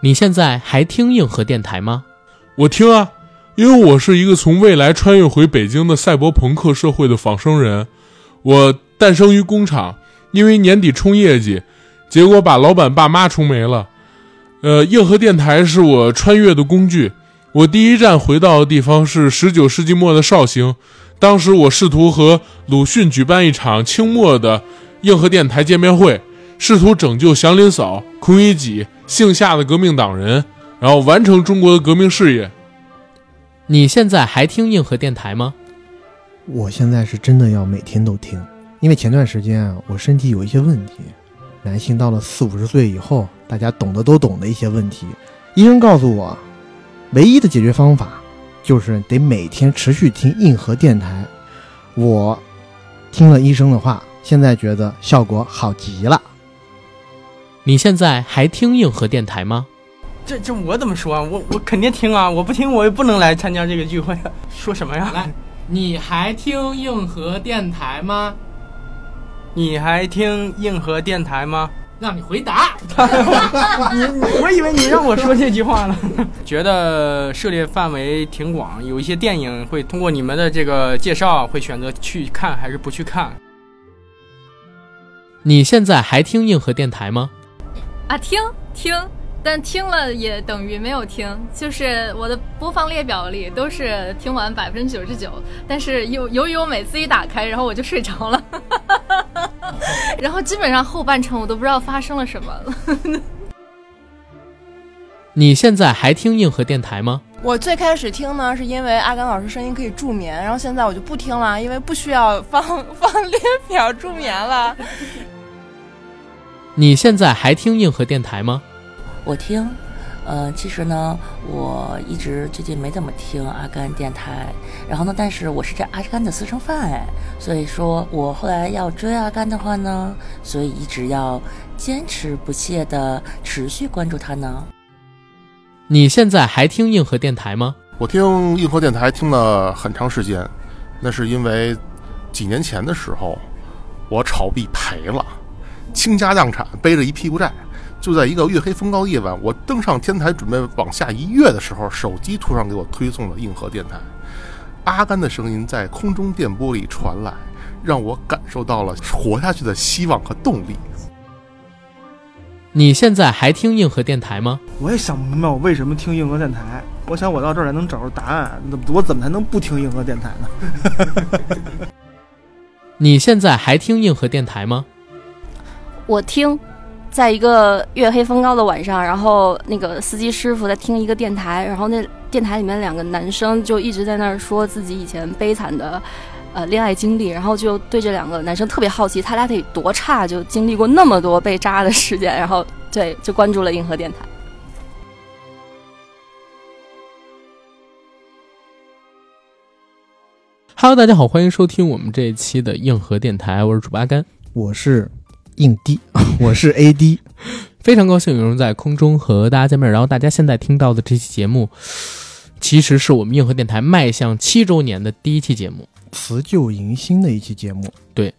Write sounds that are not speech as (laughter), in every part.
你现在还听硬核电台吗？我听啊，因为我是一个从未来穿越回北京的赛博朋克社会的仿生人。我诞生于工厂，因为年底冲业绩，结果把老板爸妈冲没了。呃，硬核电台是我穿越的工具。我第一站回到的地方是十九世纪末的绍兴，当时我试图和鲁迅举办一场清末的硬核电台见面会，试图拯救祥林嫂、孔乙己。姓夏的革命党人，然后完成中国的革命事业。你现在还听硬核电台吗？我现在是真的要每天都听，因为前段时间啊，我身体有一些问题，男性到了四五十岁以后，大家懂得都懂的一些问题，医生告诉我，唯一的解决方法就是得每天持续听硬核电台。我听了医生的话，现在觉得效果好极了。你现在还听硬核电台吗？这这我怎么说啊？我我肯定听啊！我不听我也不能来参加这个聚会。说什么呀？来，你还听硬核电台吗？你还听硬核电台吗？让你回答。(laughs) 你我以为你让我说这句话了。(laughs) 觉得涉猎范围挺广，有一些电影会通过你们的这个介绍，会选择去看还是不去看？你现在还听硬核电台吗？啊，听听，但听了也等于没有听，就是我的播放列表里都是听完百分之九十九，但是由由于我每次一打开，然后我就睡着了，(laughs) 然后基本上后半程我都不知道发生了什么。(laughs) 你现在还听硬核电台吗？我最开始听呢，是因为阿甘老师声音可以助眠，然后现在我就不听了，因为不需要放放列表助眠了。你现在还听硬核电台吗？我听，呃，其实呢，我一直最近没怎么听阿甘电台。然后呢，但是我是这阿甘的私生饭哎，所以说我后来要追阿甘的话呢，所以一直要坚持不懈的持续关注他呢。你现在还听硬核电台吗？我听硬核电台听了很长时间，那是因为几年前的时候我炒币赔了。倾家荡产，背着一屁股债，就在一个月黑风高夜晚，我登上天台准备往下一跃的时候，手机突然给我推送了硬核电台，阿甘的声音在空中电波里传来，让我感受到了活下去的希望和动力。你现在还听硬核电台吗？我也想不明白我为什么听硬核电台。我想我到这儿才能找着答案，我怎么才能不听硬核电台呢？(laughs) 你现在还听硬核电台吗？我听，在一个月黑风高的晚上，然后那个司机师傅在听一个电台，然后那电台里面两个男生就一直在那儿说自己以前悲惨的，呃，恋爱经历，然后就对这两个男生特别好奇，他俩得多差，就经历过那么多被渣的事件，然后对，就关注了硬核电台。Hello，大家好，欢迎收听我们这一期的硬核电台，我是主八甘，我是。硬 D，(laughs) 我是 AD，非常高兴有人在空中和大家见面。然后大家现在听到的这期节目，其实是我们硬核电台迈向七周年的第一期节目，辞旧迎新的一期节目。对，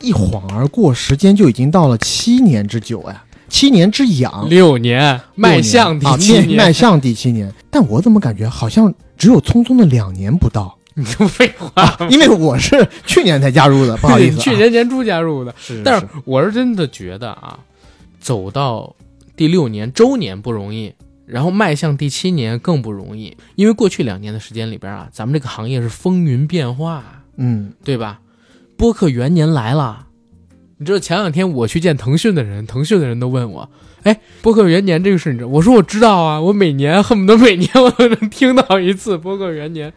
一晃而过，时间就已经到了七年之久哎，七年之痒，六年迈向第七年，迈向第七年。但我怎么感觉好像只有匆匆的两年不到？(laughs) 你就废话，因为我是去年才加入的，不好意思，(laughs) 去年年初加入的。是，但是我是真的觉得啊，走到第六年周年不容易，然后迈向第七年更不容易，因为过去两年的时间里边啊，咱们这个行业是风云变化，嗯，对吧？播客元年来了，你知道前两天我去见腾讯的人，腾讯的人都问我，哎，播客元年这个事，你知道？我说我知道啊，我每年恨不得每年我都能听到一次播客元年。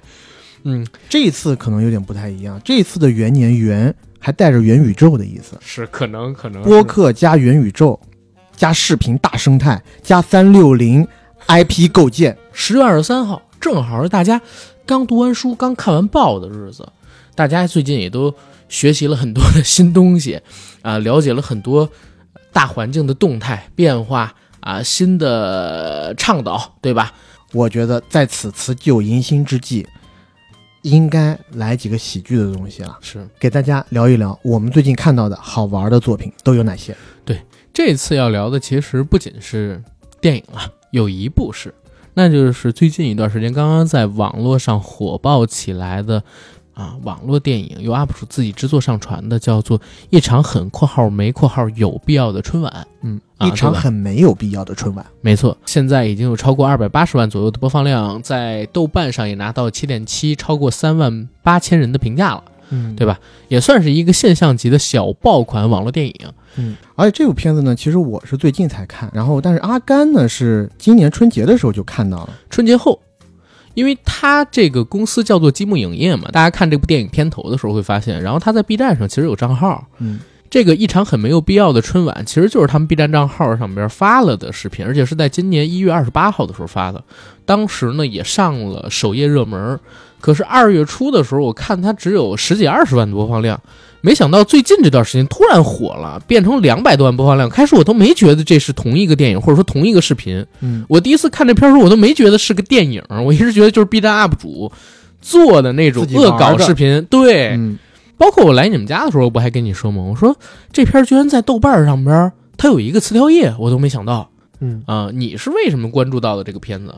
嗯，这一次可能有点不太一样。这一次的元年元还带着元宇宙的意思，是可能可能播客加元宇宙，加视频大生态，加三六零 IP 构建。十月二十三号正好是大家刚读完书、刚看完报的日子，大家最近也都学习了很多的新东西啊，了解了很多大环境的动态变化啊，新的倡导，对吧？我觉得在此辞旧迎新之际。应该来几个喜剧的东西了，是给大家聊一聊我们最近看到的好玩的作品都有哪些。对，这次要聊的其实不仅是电影啊，有一部是，那就是最近一段时间刚刚在网络上火爆起来的啊，网络电影由 UP 主自己制作上传的，叫做《一场很（括号没括号）有必要的春晚》。嗯，啊一场很没有必要的春晚。没错，现在已经有超过二百八十万左右的播放量，在豆瓣上也拿到七点七，超过三万八千人的评价了，嗯，对吧？也算是一个现象级的小爆款网络电影。嗯，而且这部片子呢，其实我是最近才看，然后但是阿甘呢是今年春节的时候就看到了。春节后，因为他这个公司叫做积木影业嘛，大家看这部电影片头的时候会发现，然后他在 B 站上其实有账号，嗯，这个一场很没有必要的春晚，其实就是他们 B 站账号上边发了的视频，而且是在今年一月二十八号的时候发的。当时呢也上了首页热门，可是二月初的时候，我看它只有十几二十万的播放量，没想到最近这段时间突然火了，变成两百多万播放量。开始我都没觉得这是同一个电影，或者说同一个视频。嗯，我第一次看这片儿的时候，我都没觉得是个电影，我一直觉得就是 B 站 UP 主做的那种恶搞视频。对，嗯，包括我来你们家的时候，我不还跟你说吗？我说这片儿居然在豆瓣上边它有一个词条页，我都没想到。嗯啊、你是为什么关注到的这个片子？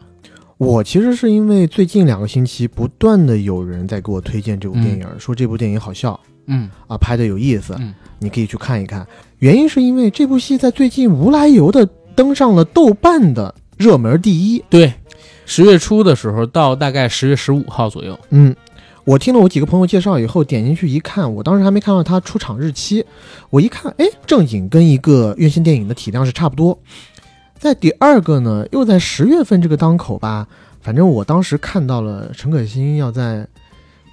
我其实是因为最近两个星期不断的有人在给我推荐这部电影，说这部电影好笑嗯啊，拍的有意思，嗯你可以去看一看。原因是因为这部戏在最近无来由的登上了豆瓣的热门第一。对，十月初的时候到大概十月十五号左右。嗯，我听了我几个朋友介绍以后，点进去一看，我当时还没看到它出场日期，我一看，哎，正经跟一个院线电影的体量是差不多。在第二个呢，又在十月份这个当口吧，反正我当时看到了陈可辛要在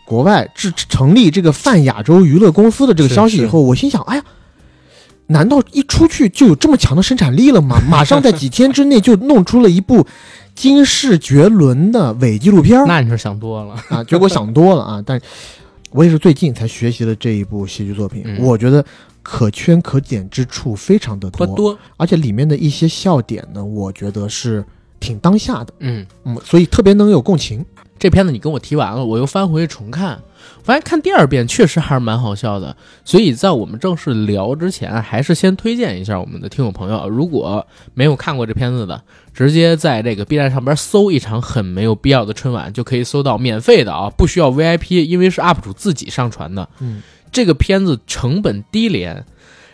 国外制成立这个泛亚洲娱乐公司的这个消息以后，我心想，哎呀。难道一出去就有这么强的生产力了吗？(laughs) 马上在几天之内就弄出了一部惊世绝伦的伪纪录片儿 (laughs) 那你是想多了。(laughs) 啊！结果想多了啊！但我也是最近才学习了这一部戏剧作品，嗯我觉得可圈可点之处非常的多，多，而且里面的一些笑点呢，我觉得是挺当下的，嗯，嗯，所以特别能有共情。这片子你跟我提完了，我又翻回去重看，发现看第二遍确实还是蛮好笑的。所以在我们正式聊之前，还是先推荐一下我们的听友朋友，如果没有看过这片子的，直接在这个 B 站上边搜一场很没有必要的春晚，就可以搜到免费的啊，不需要 VIP，因为是 UP 主自己上传的。嗯，这个片子成本低廉。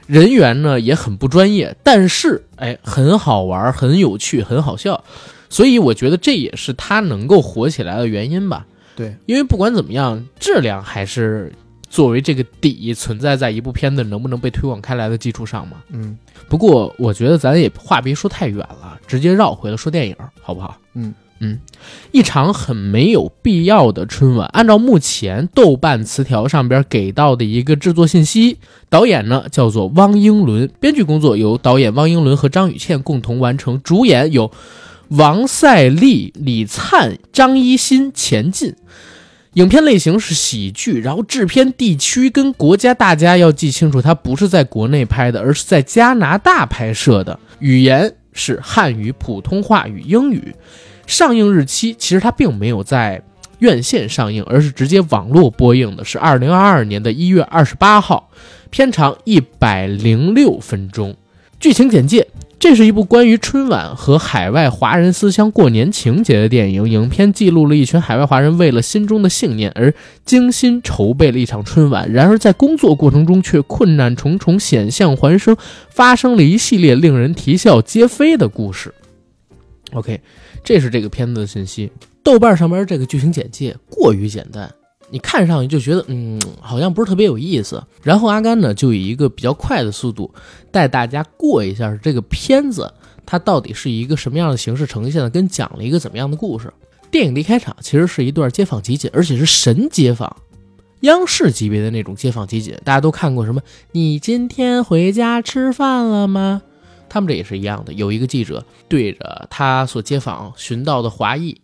人员呢也很不专业，但是哎，很好玩，很有趣，很好笑，所以我觉得这也是它能够火起来的原因吧。对，因为不管怎么样，质量还是作为这个底存在在一部片子能不能被推广开来的基础上嘛。嗯不过我觉得咱也话别说太远了，直接绕回来说电影好不好？嗯嗯，一场很没有必要的春晚。按照目前豆瓣词条上边给到的一个制作信息，导演呢叫做汪英伦，编剧工作由导演汪英伦和张雨倩共同完成，主演有王赛利、李灿、张一新、钱进。影片类型是喜剧，然后制片地区跟国家大家要记清楚，它不是在国内拍的，而是在加拿大拍摄的。语言是汉语、普通话与英语。上映日期其实它并没有在院线上映，而是直接网络播映的，是二零二二年的一月二十八号，片长一百零六分钟。剧情简介：这是一部关于春晚和海外华人思乡过年情节的电影。影片记录了一群海外华人为了心中的信念而精心筹备了一场春晚，然而在工作过程中却困难重重、险象环生，发生了一系列令人啼笑皆非的故事。OK，这是这个片子的信息。豆瓣上面这个剧情简介过于简单，你看上去就觉得嗯，好像不是特别有意思。然后阿甘呢，就以一个比较快的速度带大家过一下这个片子，它到底是以一个什么样的形式呈现的，跟讲了一个怎么样的故事。电影的一开场其实是一段街访集锦，而且是神街访，央视级别的那种街访集锦。大家都看过什么？你今天回家吃饭了吗？他们这也是一样的，有一个记者对着他所街访寻到的华裔，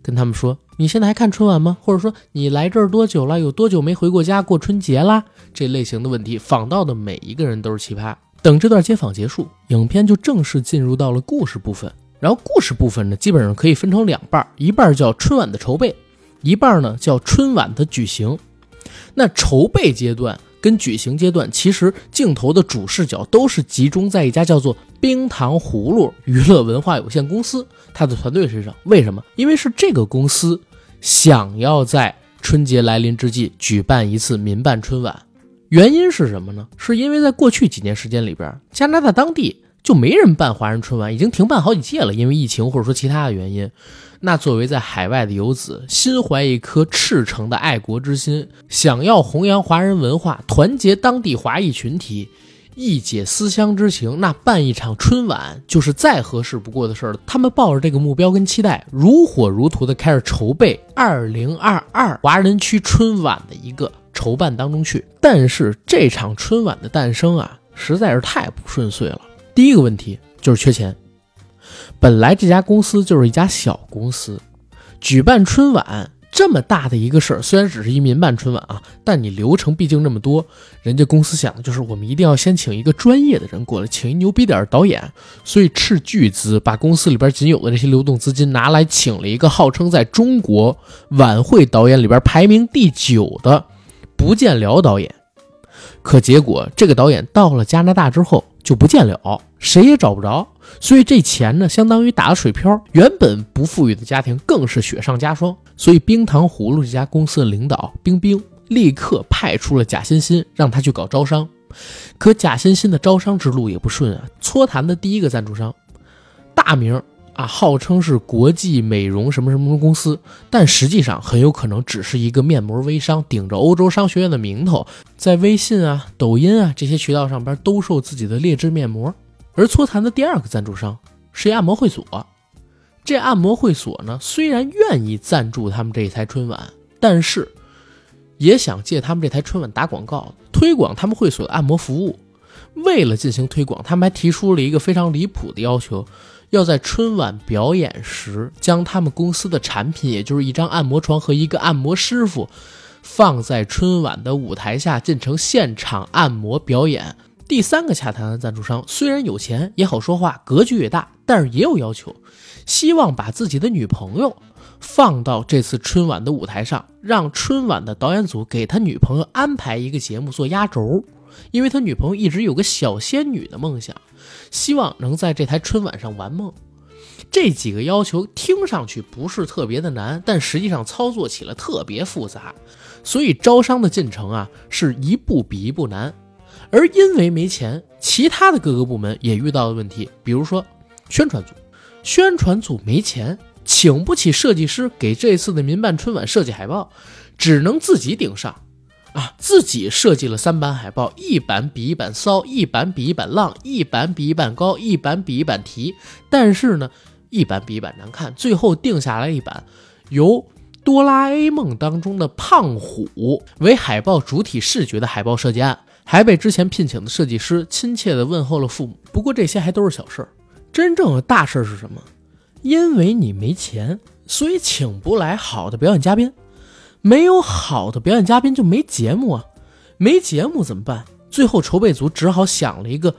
跟他们说：“你现在还看春晚吗？或者说你来这儿多久了？有多久没回过家过春节啦？”这类型的问题，访到的每一个人都是奇葩。等这段街访结束，影片就正式进入到了故事部分。然后故事部分呢，基本上可以分成两半儿，一半儿叫春晚的筹备，一半儿呢叫春晚的举行。那筹备阶段跟举行阶段，其实镜头的主视角都是集中在一家叫做冰糖葫芦娱乐文化有限公司它的团队身上。为什么？因为是这个公司想要在春节来临之际举办一次民办春晚。原因是什么呢？是因为在过去几年时间里边，加拿大当地就没人办华人春晚，已经停办好几届了，因为疫情或者说其他的原因。那作为在海外的游子，心怀一颗赤诚的爱国之心，想要弘扬华人文化，团结当地华裔群体，一解思乡之情，那办一场春晚就是再合适不过的事儿了。他们抱着这个目标跟期待，如火如荼的开始筹备二零二二华人区春晚的一个筹办当中去。但是这场春晚的诞生啊，实在是太不顺遂了。第一个问题就是缺钱。本来这家公司就是一家小公司，举办春晚这么大的一个事儿，虽然只是一民办春晚啊，但你流程毕竟这么多，人家公司想的就是我们一定要先请一个专业的人过来，请一牛逼点的导演，所以斥巨资把公司里边仅有的这些流动资金拿来，请了一个号称在中国晚会导演里边排名第九的不见了导演。可结果这个导演到了加拿大之后就不见了，谁也找不着。所以这钱呢，相当于打了水漂。原本不富裕的家庭更是雪上加霜。所以冰糖葫芦这家公司的领导冰冰立刻派出了贾欣欣，让他去搞招商。可贾欣欣的招商之路也不顺啊。搓坛的第一个赞助商，大名啊，号称是国际美容什么什么公司，但实际上很有可能只是一个面膜微商，顶着欧洲商学院的名头，在微信啊、抖音啊这些渠道上边兜售自己的劣质面膜。而搓坛的第二个赞助商是一按摩会所，这按摩会所呢，虽然愿意赞助他们这一台春晚，但是也想借他们这台春晚打广告，推广他们会所的按摩服务。为了进行推广，他们还提出了一个非常离谱的要求，要在春晚表演时将他们公司的产品，也就是一张按摩床和一个按摩师傅，放在春晚的舞台下进行现场按摩表演。第三个洽谈的赞助商虽然有钱也好说话，格局也大，但是也有要求，希望把自己的女朋友放到这次春晚的舞台上，让春晚的导演组给他女朋友安排一个节目做压轴，因为他女朋友一直有个小仙女的梦想，希望能在这台春晚上完梦。这几个要求听上去不是特别的难，但实际上操作起来特别复杂，所以招商的进程啊是一步比一步难。而因为没钱，其他的各个部门也遇到了问题。比如说，宣传组，宣传组没钱，请不起设计师给这次的民办春晚设计海报，只能自己顶上。啊，自己设计了三版海报，一版比一版骚，一版比一版浪，一版比一版高，一版比一版提。但是呢，一版比一版难看，最后定下来一版由哆啦 A 梦当中的胖虎为海报主体视觉的海报设计案。还被之前聘请的设计师亲切地问候了父母。不过这些还都是小事儿，真正的大事儿是什么？因为你没钱，所以请不来好的表演嘉宾，没有好的表演嘉宾就没节目啊，没节目怎么办？最后筹备组只好想了一个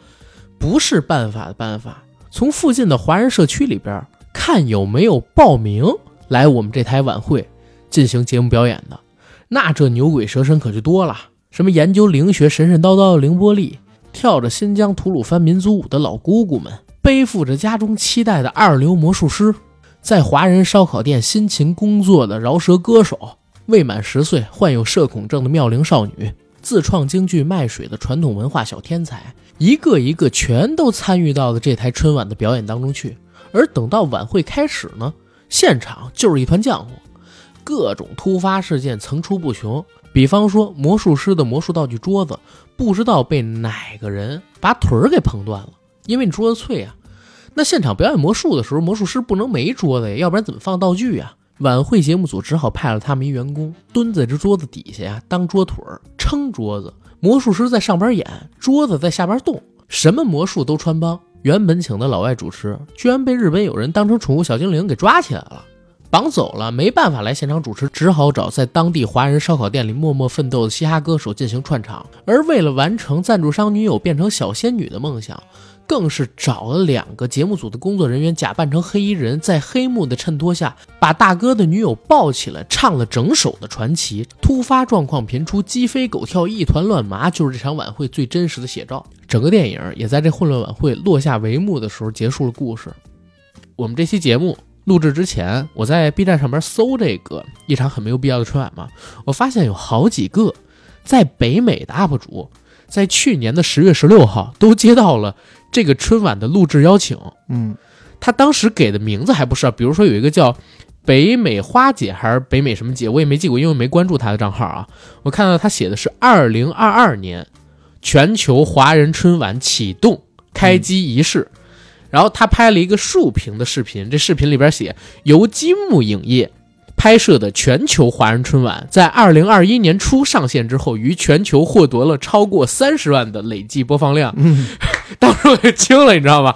不是办法的办法，从附近的华人社区里边看有没有报名来我们这台晚会进行节目表演的。那这牛鬼蛇神可就多了。什么研究灵学神神叨叨的凌波丽，跳着新疆吐鲁番民族舞的老姑姑们，背负着家中期待的二流魔术师，在华人烧烤店辛勤工作的饶舌歌手，未满十岁患有社恐症的妙龄少女，自创京剧卖水的传统文化小天才，一个一个全都参与到了这台春晚的表演当中去。而等到晚会开始呢，现场就是一团浆糊，各种突发事件层出不穷。比方说，魔术师的魔术道具桌子，不知道被哪个人把腿儿给碰断了，因为你桌子脆啊。那现场表演魔术的时候，魔术师不能没桌子呀，要不然怎么放道具呀？晚会节目组只好派了他们一员工蹲在这桌子底下呀，当桌腿儿撑桌子。魔术师在上边演，桌子在下边动，什么魔术都穿帮。原本请的老外主持，居然被日本友人当成宠物小精灵给抓起来了。绑走了，没办法来现场主持，只好找在当地华人烧烤店里默默奋斗的嘻哈歌手进行串场。而为了完成赞助商女友变成小仙女的梦想，更是找了两个节目组的工作人员，假扮成黑衣人，在黑幕的衬托下，把大哥的女友抱起来，唱了整首的传奇。突发状况频出，鸡飞狗跳，一团乱麻，就是这场晚会最真实的写照。整个电影也在这混乱晚会落下帷幕的时候结束了故事。我们这期节目。录制之前，我在 B 站上面搜这个一场很没有必要的春晚嘛，我发现有好几个在北美的 UP 主，在去年的十月十六号都接到了这个春晚的录制邀请。嗯，他当时给的名字还不是，比如说有一个叫北美花姐还是北美什么姐，我也没记过，因为没关注他的账号啊。我看到他写的是二零二二年全球华人春晚启动开机仪式。然后他拍了一个竖屏的视频，这视频里边写由积木影业拍摄的全球华人春晚，在二零二一年初上线之后，于全球获得了超过三十万的累计播放量。嗯，(laughs) 当时我就惊了，你知道吗？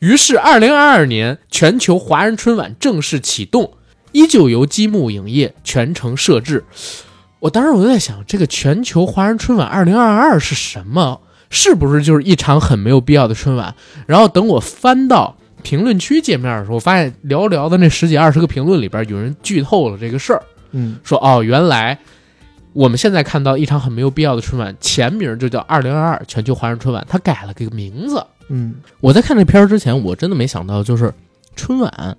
于是二零二二年全球华人春晚正式启动，依旧由积木影业全程摄制。我当时我就在想，这个全球华人春晚二零二二是什么？是不是就是一场很没有必要的春晚？然后等我翻到评论区界面的时候，我发现寥寥的那十几二十个评论里边，有人剧透了这个事儿。嗯，说哦，原来我们现在看到一场很没有必要的春晚，前名就叫二零二二全球华人春晚，他改了个名字。嗯，我在看这片儿之前，我真的没想到，就是春晚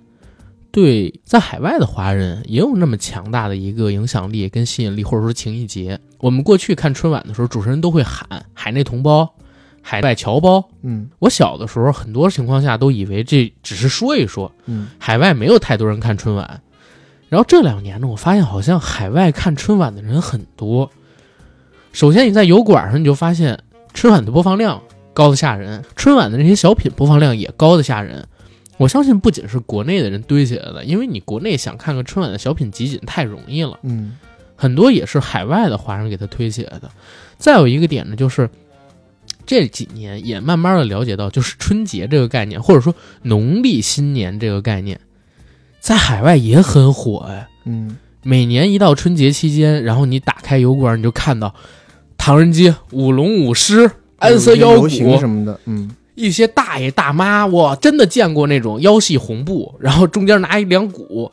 对在海外的华人也有那么强大的一个影响力跟吸引力，或者说情谊节。我们过去看春晚的时候，主持人都会喊“海内同胞”“海外侨胞”。嗯，我小的时候，很多情况下都以为这只是说一说。嗯，海外没有太多人看春晚。然后这两年呢，我发现好像海外看春晚的人很多。首先，你在油管上你就发现春晚的播放量高的吓人，春晚的那些小品播放量也高的吓人。我相信不仅是国内的人堆起来的，因为你国内想看个春晚的小品集锦太容易了。嗯。很多也是海外的华人给他推起来的。再有一个点呢，就是这几年也慢慢的了解到，就是春节这个概念，或者说农历新年这个概念，在海外也很火哎。嗯，每年一到春节期间，然后你打开油管，你就看到唐人街舞龙舞狮、安色腰鼓什么的，嗯，一些大爷大妈，我真的见过那种腰系红布，然后中间拿一两鼓。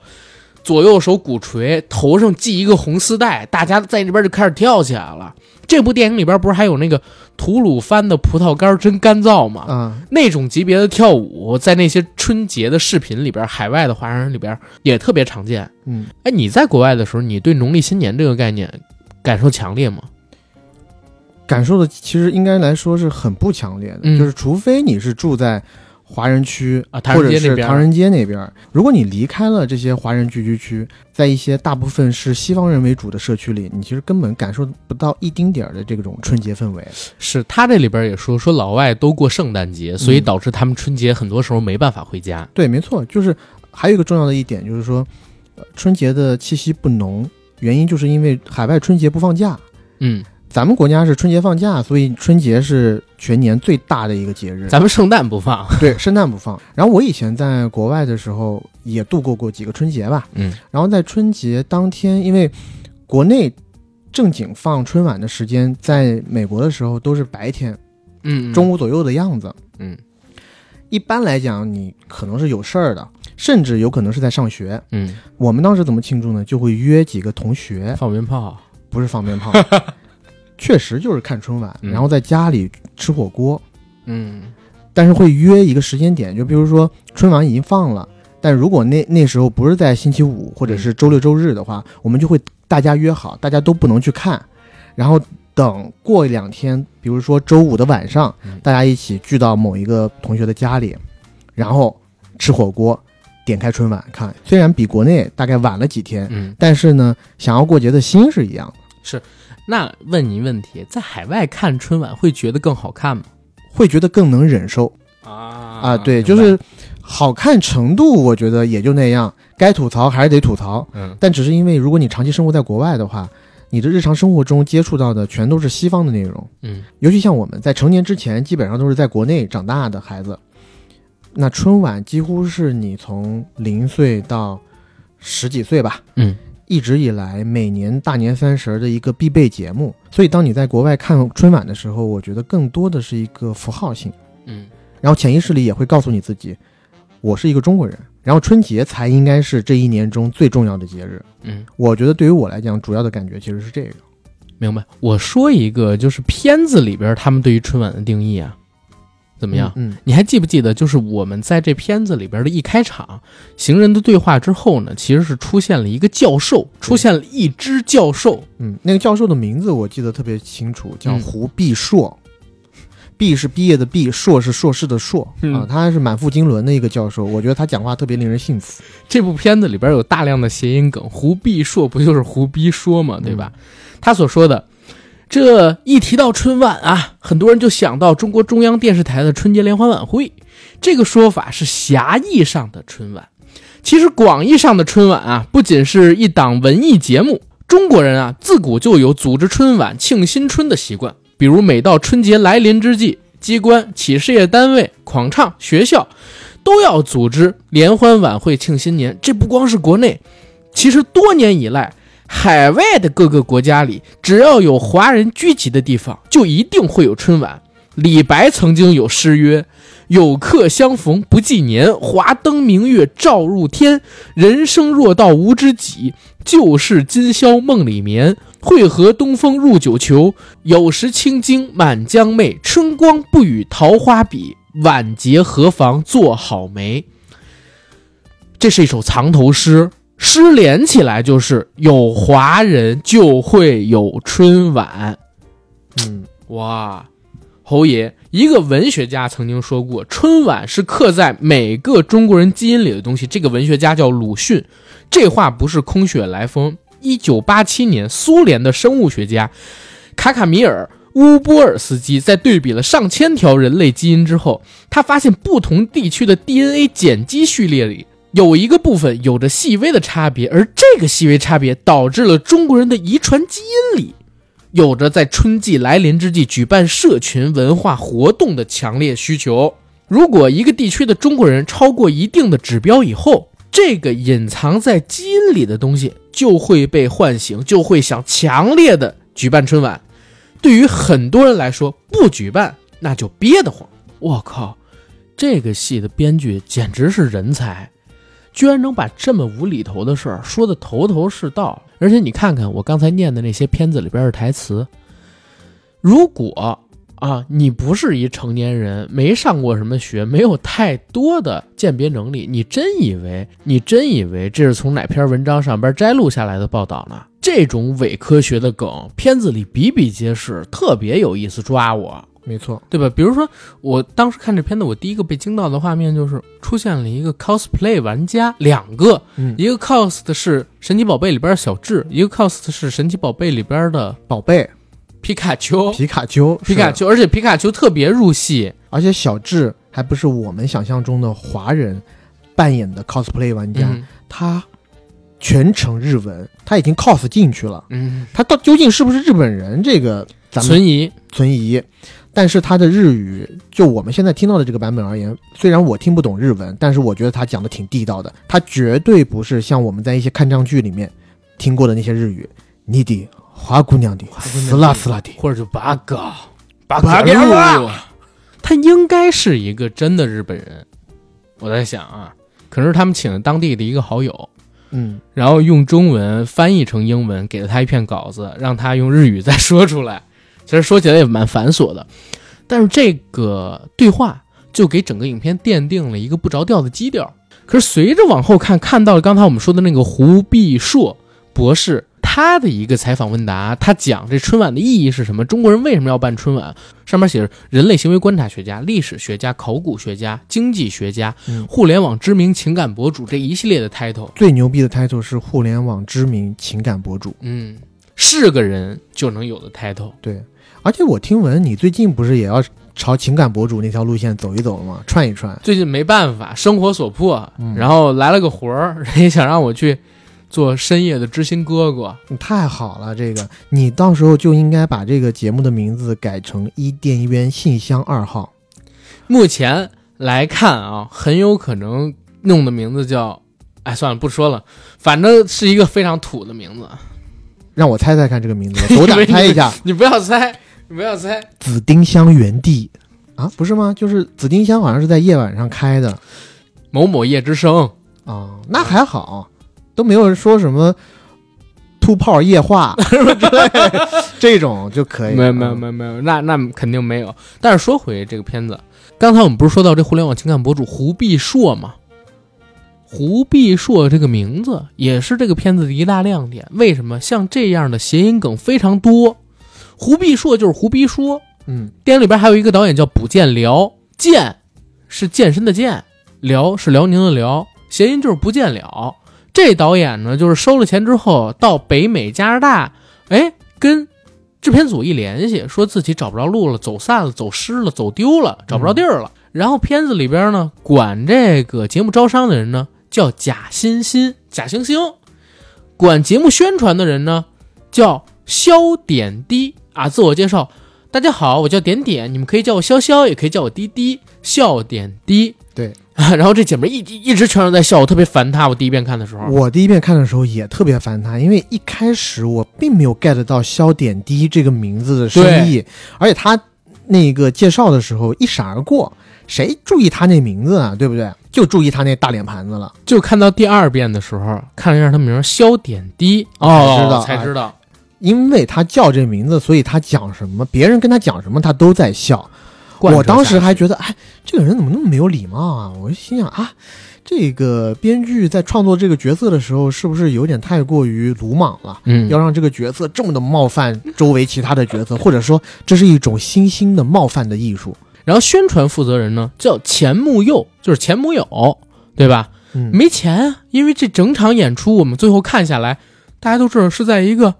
左右手鼓槌，头上系一个红丝带，大家在那边就开始跳起来了。这部电影里边不是还有那个吐鲁番的葡萄干真干燥吗？嗯，那种级别的跳舞，在那些春节的视频里边，海外的华人里边也特别常见。嗯，哎，你在国外的时候，你对农历新年这个概念感受强烈吗？感受的其实应该来说是很不强烈的，嗯、就是除非你是住在。华人区啊，或者是唐人街那边，如果你离开了这些华人聚居区，在一些大部分是西方人为主的社区里，你其实根本感受不到一丁点儿的这种春节氛围。是他这里边也说说老外都过圣诞节，所以导致他们春节很多时候没办法回家。对，没错，就是还有一个重要的一点就是说，春节的气息不浓，原因就是因为海外春节不放假。嗯。咱们国家是春节放假，所以春节是全年最大的一个节日。咱们圣诞不放，(laughs) 对，圣诞不放。然后我以前在国外的时候也度过过几个春节吧，嗯。然后在春节当天，因为国内正经放春晚的时间，在美国的时候都是白天，嗯，中午左右的样子，嗯。一般来讲，你可能是有事儿的，甚至有可能是在上学，嗯。我们当时怎么庆祝呢？就会约几个同学放鞭炮，不是放鞭炮。(laughs) 确实就是看春晚，嗯、然后在家里吃火锅，嗯，但是会约一个时间点，就比如说春晚已经放了，但如果那那时候不是在星期五或者是周六周日的话，我们就会大家约好，大家都不能去看，然后等过两天，比如说周五的晚上，大家一起聚到某一个同学的家里，然后吃火锅，点开春晚看。虽然比国内大概晚了几天，嗯，但是呢，想要过节的心是一样的。是。那问你问题，在海外看春晚会觉得更好看吗？会觉得更能忍受啊啊！对，就是好看程度，我觉得也就那样，该吐槽还是得吐槽。嗯，但只是因为如果你长期生活在国外的话，你的日常生活中接触到的全都是西方的内容。嗯，尤其像我们在成年之前，基本上都是在国内长大的孩子，那春晚几乎是你从零岁到十几岁吧，嗯，一直以来每年大年三十儿的一个必备节目。所以当你在国外看春晚的时候，我觉得更多的是一个符号性，嗯，然后潜意识里也会告诉你自己，我是一个中国人，然后春节才应该是这一年中最重要的节日。嗯，我觉得对于我来讲，主要的感觉其实是这个。明白。我说一个，就是片子里边他们对于春晚的定义啊，怎么样？嗯，你还记不记得，就是我们在这片子里边的一开场，行人的对话之后呢，其实是出现了一个教授，出现了一只教授。嗯，那个教授的名字我记得特别清楚，叫嗯胡必硕。毕是毕业的毕，硕是硕士的硕、嗯啊，他是满腹经纶的一个教授，我觉得他讲话特别令人信服。这部片子里边有大量的谐音梗，胡必硕不就是胡逼说嘛，对吧？他所说的，这一提到春晚啊，很多人就想到中国中央电视台的春节联欢晚会。这个说法是狭义上的春晚，其实广义上的春晚啊，不仅是一档文艺节目，中国人啊自古就有组织春晚庆新春的习惯。比如每到春节来临之际，机关、企事业单位、广唱、学校都要组织联欢晚会庆新年。这不光是国内，其实多年以来，海外的各个国家里，只要有华人聚集的地方，就一定会有春晚。李白曾经有诗曰：“有客相逢不记年，华灯明月照入天。人生若道无知己，旧事今宵梦里眠。会合东风入九球，有时青荆满江媚。春光不与桃花比，晚节何妨做好媒。”这是一首藏头诗，诗连起来就是有华人就会有春晚。嗯，哇，侯爷，一个文学家曾经说过，春晚是刻在每个中国人基因里的东西。这个文学家叫鲁迅，这话不是空穴来风。一九八七年，苏联的生物学家卡卡米尔乌波尔斯基在对比了上千条人类基因之后，他发现不同地区的 DNA 碱基序列里有一个部分有着细微的差别，而这个细微差别导致了中国人的遗传基因里有着在春季来临之际举办社群文化活动的强烈需求。如果一个地区的中国人超过一定的指标以后，这个隐藏在基因里的东西就会被唤醒，就会想强烈的举办春晚。对于很多人来说，不举办那就憋得慌。我靠，这个戏的编剧简直是人才，居然能把这么无厘头的事儿说得头头是道。而且你看看我刚才念的那些片子里边的台词，如果啊你不是一成年人，没上过什么学，没有太多的鉴别能力，你真以为你真以为这是从哪篇文章上边摘录下来的报道呢？这种伪科学的梗，片子里比比皆是，特别有意思，抓我。没错，对吧？比如说，我当时看这片子，我第一个被惊到的画面就是出现了一个 cosplay 玩家，两个，嗯一个 cos 的是神奇宝贝里边的小智，一个 cos 的是神奇宝贝里边的宝贝皮卡丘。皮卡丘，皮卡丘，而且皮卡丘特别入戏，而且小智还不是我们想象中的华人扮演的 cosplay 玩家，嗯他全程日文，他已经 cos 进去了，嗯，他到究竟是不是日本人？这个咱们存疑，存疑。但是他的日语，就我们现在听到的这个版本而言，虽然我听不懂日文，但是我觉得他讲的挺地道的。他绝对不是像我们在一些看账剧里面听过的那些日语，你的花姑娘的死啦死啦的，或者就八嘎八八嘎嘎路，他应该是一个真的日本人。我在想啊，可能是他们请了当地的一个好友，嗯，然后用中文翻译成英文，给了他一篇稿子，让他用日语再说出来。其实说起来也蛮繁琐的，但是这个对话就给整个影片奠定了一个不着调的基调。可是随着往后看，看到了刚才我们说的那个胡必硕博士，他的一个采访问答，他讲这春晚的意义是什么？中国人为什么要办春晚？上面写着人类行为观察学家、历史学家、考古学家、经济学家、嗯互联网知名情感博主这一系列的 title。最牛逼的 title 是互联网知名情感博主。嗯，是个人就能有的 title。对，而且我听闻你最近不是也要朝情感博主那条路线走一走了吗？串一串。最近没办法，生活所迫，嗯然后来了个活儿，(laughs) 人家想让我去做深夜的知心哥哥。你太好了，这个你到时候就应该把这个节目的名字改成伊甸园信箱二号。目前来看啊，很有可能弄的名字叫哎，算了，不说了，反正是一个非常土的名字。让我猜猜看这个名字，我斗胆 (laughs) 猜一下，你不要猜，你不要猜。紫丁香园地啊，不是吗？就是紫丁香好像是在夜晚上开的某某夜之声啊，那还好，都没有人说什么吐泡夜话什 (laughs) 么之类的这种就可以。没有没有没有没有，那那肯定没有。但是说回这个片子，刚才我们不是说到这互联网情感博主胡必硕吗？胡必硕这个名字也是这个片子的一大亮点。为什么？像这样的谐音梗非常多。胡必硕就是胡必说，嗯，电影里边还有一个导演叫卜健辽，健是健身的健，辽是辽宁的辽，谐音就是不见了。这导演呢，就是收了钱之后到北美加拿大，哎，跟制片组一联系，说自己找不着路了，走散了，走失了，走丢了，找不着地儿了。然后片子里边呢，管这个节目招商的人呢叫贾欣欣、贾星星，管节目宣传的人呢叫肖点滴啊。自我介绍，大家好，我叫点点，你们可以叫我潇潇，也可以叫我滴滴，笑点滴。对，(laughs) 然后这姐们一一直全程在笑，我特别烦她。我第一遍看的时候，我第一遍看的时候也特别烦她，因为一开始我并没有 get 到肖点滴这个名字的深意，而且她那个介绍的时候一闪而过，谁注意她那名字啊？对不对？就注意她那大脸盘子了。就看到第二遍的时候，看了一下她名肖点滴，才知道才知道，啊因为他叫这名字，所以他讲什么，别人跟他讲什么，他都在笑。我当时还觉得，哎，这个人怎么那么没有礼貌啊？我就心想啊，这个编剧在创作这个角色的时候，是不是有点太过于鲁莽了？嗯，要让这个角色这么的冒犯周围其他的角色，或者说这是一种新兴的冒犯的艺术。然后宣传负责人呢叫钱木佑，就是钱木友，对吧？嗯，没钱啊，因为这整场演出我们最后看下来，大家都知道是在一个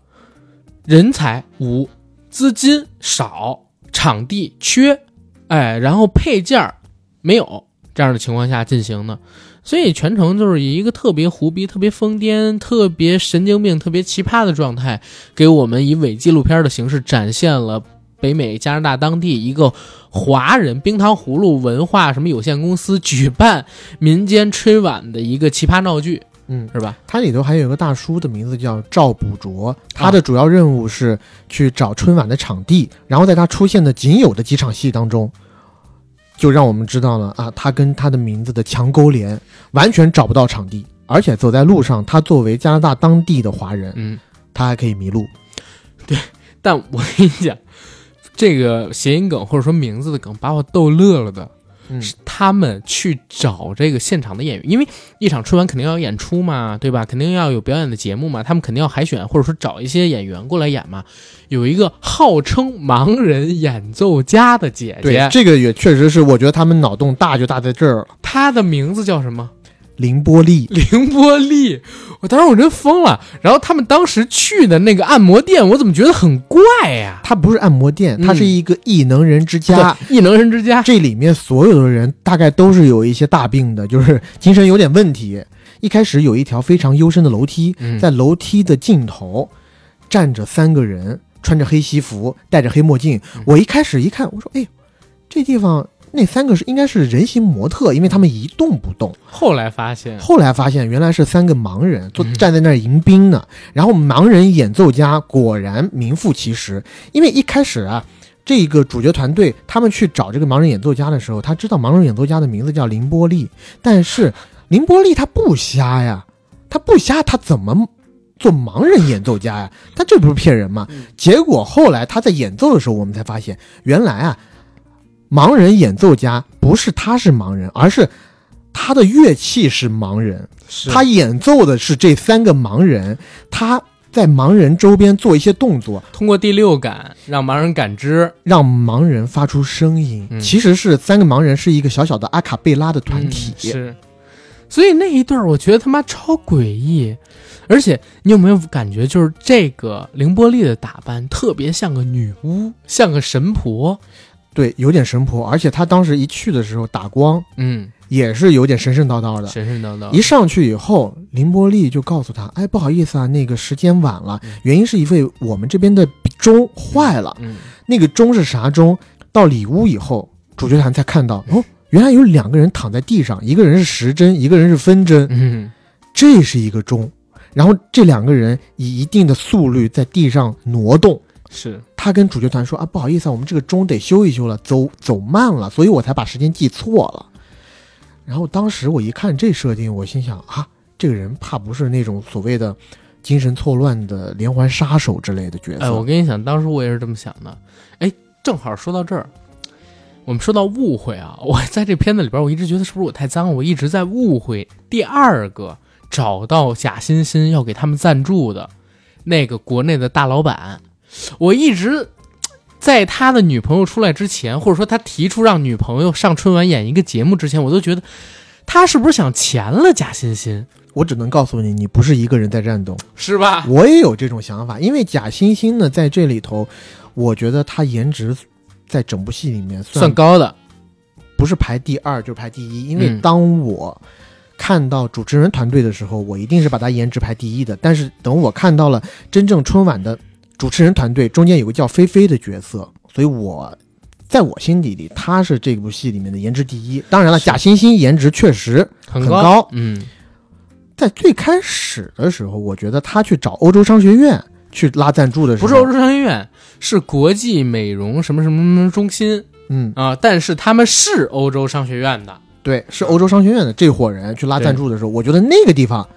人才无、资金少、场地缺，哎，然后配件儿没有这样的情况下进行的，所以全程就是以一个特别胡逼、特别疯癫、特别神经病、特别奇葩的状态，给我们以伪纪录片的形式展现了北美加拿大当地一个华人冰糖葫芦文化什么有限公司举办民间春晚的一个奇葩闹剧。嗯，是吧？它里头还有一个大叔的名字叫赵补卓，他的主要任务是去找春晚的场地，然后在他出现的仅有的几场戏当中，就让我们知道了啊，他跟他的名字的强勾连，完全找不到场地，而且走在路上，他作为加拿大当地的华人，嗯，他还可以迷路。对，但我跟你讲，这个谐音梗或者说名字的梗把我逗乐了的。嗯，是他们去找这个现场的演员，因为一场春晚肯定要演出嘛，对吧？肯定要有表演的节目嘛，他们肯定要海选，或者说找一些演员过来演嘛。有一个号称盲人演奏家的姐姐，对这个也确实是，我觉得他们脑洞大就大在这儿了。她的名字叫什么？凌波丽，凌波丽，我当时我真疯了。然后他们当时去的那个按摩店，我怎么觉得很怪呀？它不是按摩店，它是一个异能人之家。异能人之家，这里面所有的人大概都是有一些大病的，就是精神有点问题。一开始有一条非常幽深的楼梯，嗯在楼梯的尽头站着三个人，穿着黑西服，戴着黑墨镜。嗯我一开始一看，我说：“哎，这地方。”那三个是应该是人形模特，因为他们一动不动。后来发现，后来发现原来是三个盲人坐站在那儿迎宾呢。然后盲人演奏家果然名副其实，因为一开始啊，这个主角团队他们去找这个盲人演奏家的时候，他知道盲人演奏家的名字叫林波利，但是林波利他不瞎呀，他不瞎，他怎么做盲人演奏家呀？他这不是骗人吗？结果后来他在演奏的时候，我们才发现，原来啊。盲人演奏家不是他是盲人，而是他的乐器是盲人，他演奏的是这三个盲人，他在盲人周边做一些动作，通过第六感让盲人感知，让盲人发出声音。嗯、其实是三个盲人是一个小小的阿卡贝拉的团体，嗯、是。所以那一段我觉得他妈超诡异，而且你有没有感觉，就是这个凌波丽的打扮特别像个女巫，像个神婆。对，有点神婆，而且他当时一去的时候打光，嗯，也是有点神神叨叨的。神神叨叨。一上去以后，林波丽就告诉他：“哎，不好意思啊，那个时间晚了，嗯、原因是因为我们这边的钟坏了。嗯，那个钟是啥钟？到里屋以后，主角团才看到，哦，原来有两个人躺在地上，一个人是时针，一个人是分针。嗯，这是一个钟，然后这两个人以一定的速率在地上挪动。是他跟主角团说啊，不好意思，我们这个钟得修一修了，走走慢了，所以我才把时间记错了。然后当时我一看这设定，我心想啊，这个人怕不是那种所谓的精神错乱的连环杀手之类的角色。哎，我跟你讲，当时我也是这么想的。哎，正好说到这儿，我们说到误会啊，我在这片子里边，我一直觉得是不是我太脏了？我一直在误会第二个找到贾欣欣要给他们赞助的那个国内的大老板，我一直。在他的女朋友出来之前，或者说他提出让女朋友上春晚演一个节目之前，我都觉得他是不是想钱了贾欣欣？我只能告诉你，你不是一个人在战斗，是吧？我也有这种想法，因为贾欣欣呢，在这里头，我觉得她颜值在整部戏里面算高的，不是排第二就是排第一。因为嗯当我看到主持人团队的时候，我一定是把她颜值排第一的。但是等我看到了真正春晚的主持人团队，中间有个叫菲菲的角色，所以我在我心底里，她是这部戏里面的颜值第一。当然了，贾欣欣颜值确实很很高嗯，在最开始的时候，我觉得她去找欧洲商学院去拉赞助的时候，不是欧洲商学院，是国际美容什么什么什么中心。嗯，啊，但是他们是欧洲商学院的，对，是欧洲商学院的这伙人去拉赞助的时候，我觉得那个地方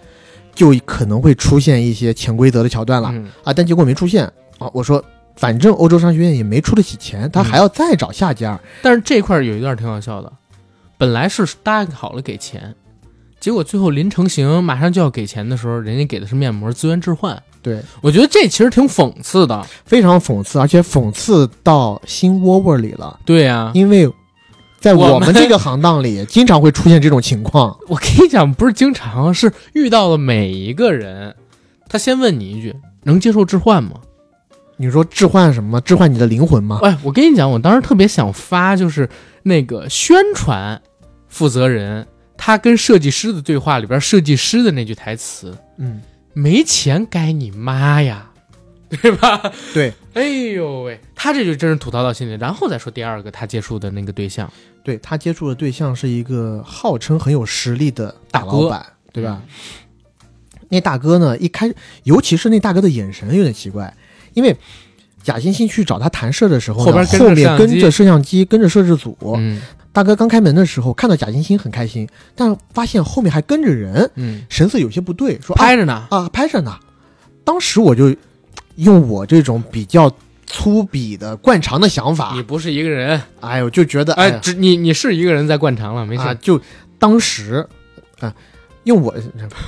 就可能会出现一些潜规则的桥段了、嗯啊，但结果没出现啊。我说，反正欧洲商学院也没出得起钱，他还要再找下家。但是这块儿有一段挺好笑的，本来是答应好了给钱，结果最后临成型马上就要给钱的时候，人家给的是面膜资源置换。对，我觉得这其实挺讽刺的。非常讽刺，而且讽刺到心窝窝里了。对呀、因为在我们这个行当里，经常会出现这种情况。(laughs) 我跟你讲，不是经常，是遇到了每一个人，他先问你一句：“能接受置换吗你说置换什么？置换你的灵魂？”吗？哎，我跟你讲，我当时特别想发，就是那个宣传负责人他跟设计师的对话里边，设计师的那句台词嗯，：“没钱该你妈呀！”对吧？(laughs) 对，哎呦喂，他这就真是吐槽到心里。然后再说第二个他接触的那个对象，对他接触的对象是一个号称很有实力的大老板，对吧？那大哥呢，一开，尤其是那大哥的眼神有点奇怪，因为贾欣欣去找他谈事的时候呢，后边后面跟着摄像机，跟着摄制组。嗯大哥刚开门的时候看到贾欣欣很开心，但发现后面还跟着人，嗯，神色有些不对，说拍着呢。啊啊拍着呢。当时我就用我这种比较粗鄙的惯常的想法。你，不是一个人，哎呦，就觉得哎，呀。只你你是一个人在惯常了，没事。啊，就当时啊，用我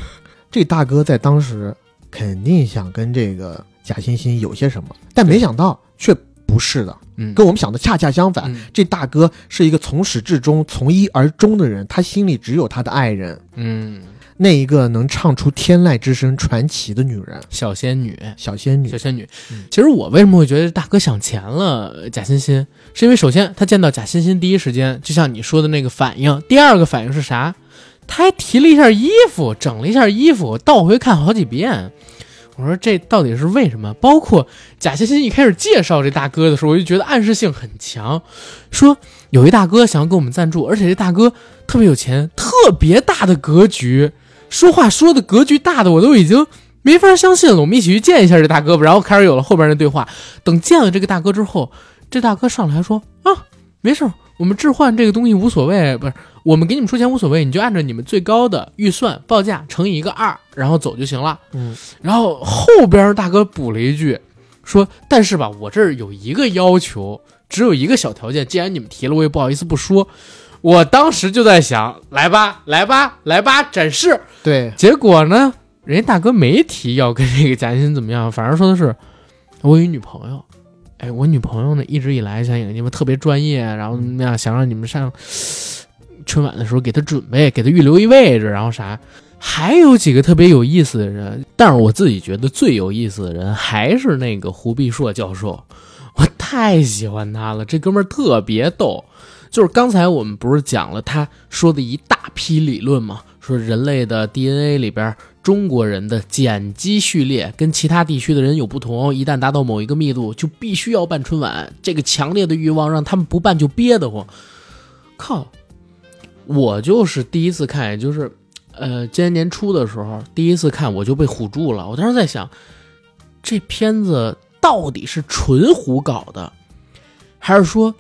(laughs) 这大哥在当时肯定想跟这个假惺惺有些什么，但没想到却不是的，嗯，跟我们想的恰恰相反。嗯。这大哥是一个从始至终、从一而终的人，他心里只有他的爱人，嗯，那一个能唱出天籁之声传奇的女人，小仙女，小仙女小。仙女嗯。其实我为什么会觉得大哥想钱了贾欣欣，是因为首先他见到贾欣欣第一时间就像你说的那个反应，第二个反应是啥？他还提了一下衣服，整了一下衣服，我倒回看好几遍。我说这到底是为什么？包括贾欣欣一开始介绍这大哥的时候，我就觉得暗示性很强，说有一大哥想要给我们赞助，而且这大哥特别有钱，特别大的格局，说话说的格局大的我都已经没法相信了。我们一起去见一下这大哥吧，然后开始有了后边的对话。等见了这个大哥之后，这大哥上来还说啊，没事儿，我们置换这个东西无所谓，不是我们给你们出钱无所谓，你就按照你们最高的预算报价乘以一个二，然后走就行了。嗯，然后后边大哥补了一句，说但是吧，我这儿有一个要求，只有一个小条件，既然你们提了，我也不好意思不说。我当时就在想，来吧，来吧，来吧，展示。对，结果呢，人家大哥没提要跟这个贾欣欣怎么样，反而说的是我有一女朋友。哎，我女朋友呢，一直以来想你们特别专业，然后怎么样，想让你们上春晚的时候给她准备，给她预留一位置，然后啥。还有几个特别有意思的人，但是我自己觉得最有意思的人还是那个胡必硕教授，我太喜欢他了，这哥们儿特别逗。就是刚才我们不是讲了他说的一大批理论吗？说人类的 DNA 里边，中国人的碱基序列跟其他地区的人有不同，一旦达到某一个密度，就必须要办春晚。这个强烈的欲望让他们不办就憋得慌。靠，我就是第一次看，也就是呃，今年年初的时候第一次看，我就被唬住了。我当时在想，这片子到底是纯胡搞的，还是说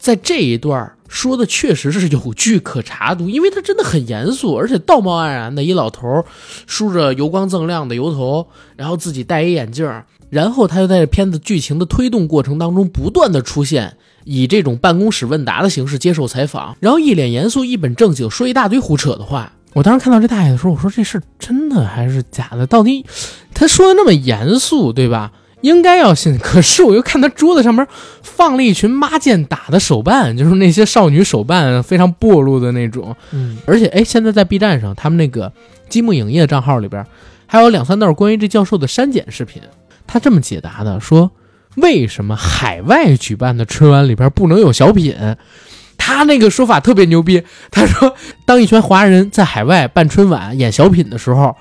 在这一段说的确实是有据可查读？因为他真的很严肃，而且道貌岸然的一老头，梳着油光锃亮的油头，然后自己戴一眼镜儿，然后他就在这片子剧情的推动过程当中不断的出现。以这种办公室问答的形式接受采访，然后一脸严肃、一本正经说一大堆胡扯的话。我当时看到这大爷的时候，我说这事真的还是假的？到底他说的那么严肃，对吧？应该要信。可是我又看他桌子上面放了一群妈剑打的手办，就是那些少女手办，非常暴露的那种。嗯，而且哎，现在在 B 站上，他们那个积木影业账号里边还有两三段关于这教授的删减视频。他这么解答的，说。为什么海外举办的春晚里边不能有小品？他那个说法特别牛逼。他说，当一群华人在海外办春晚演小品的时候，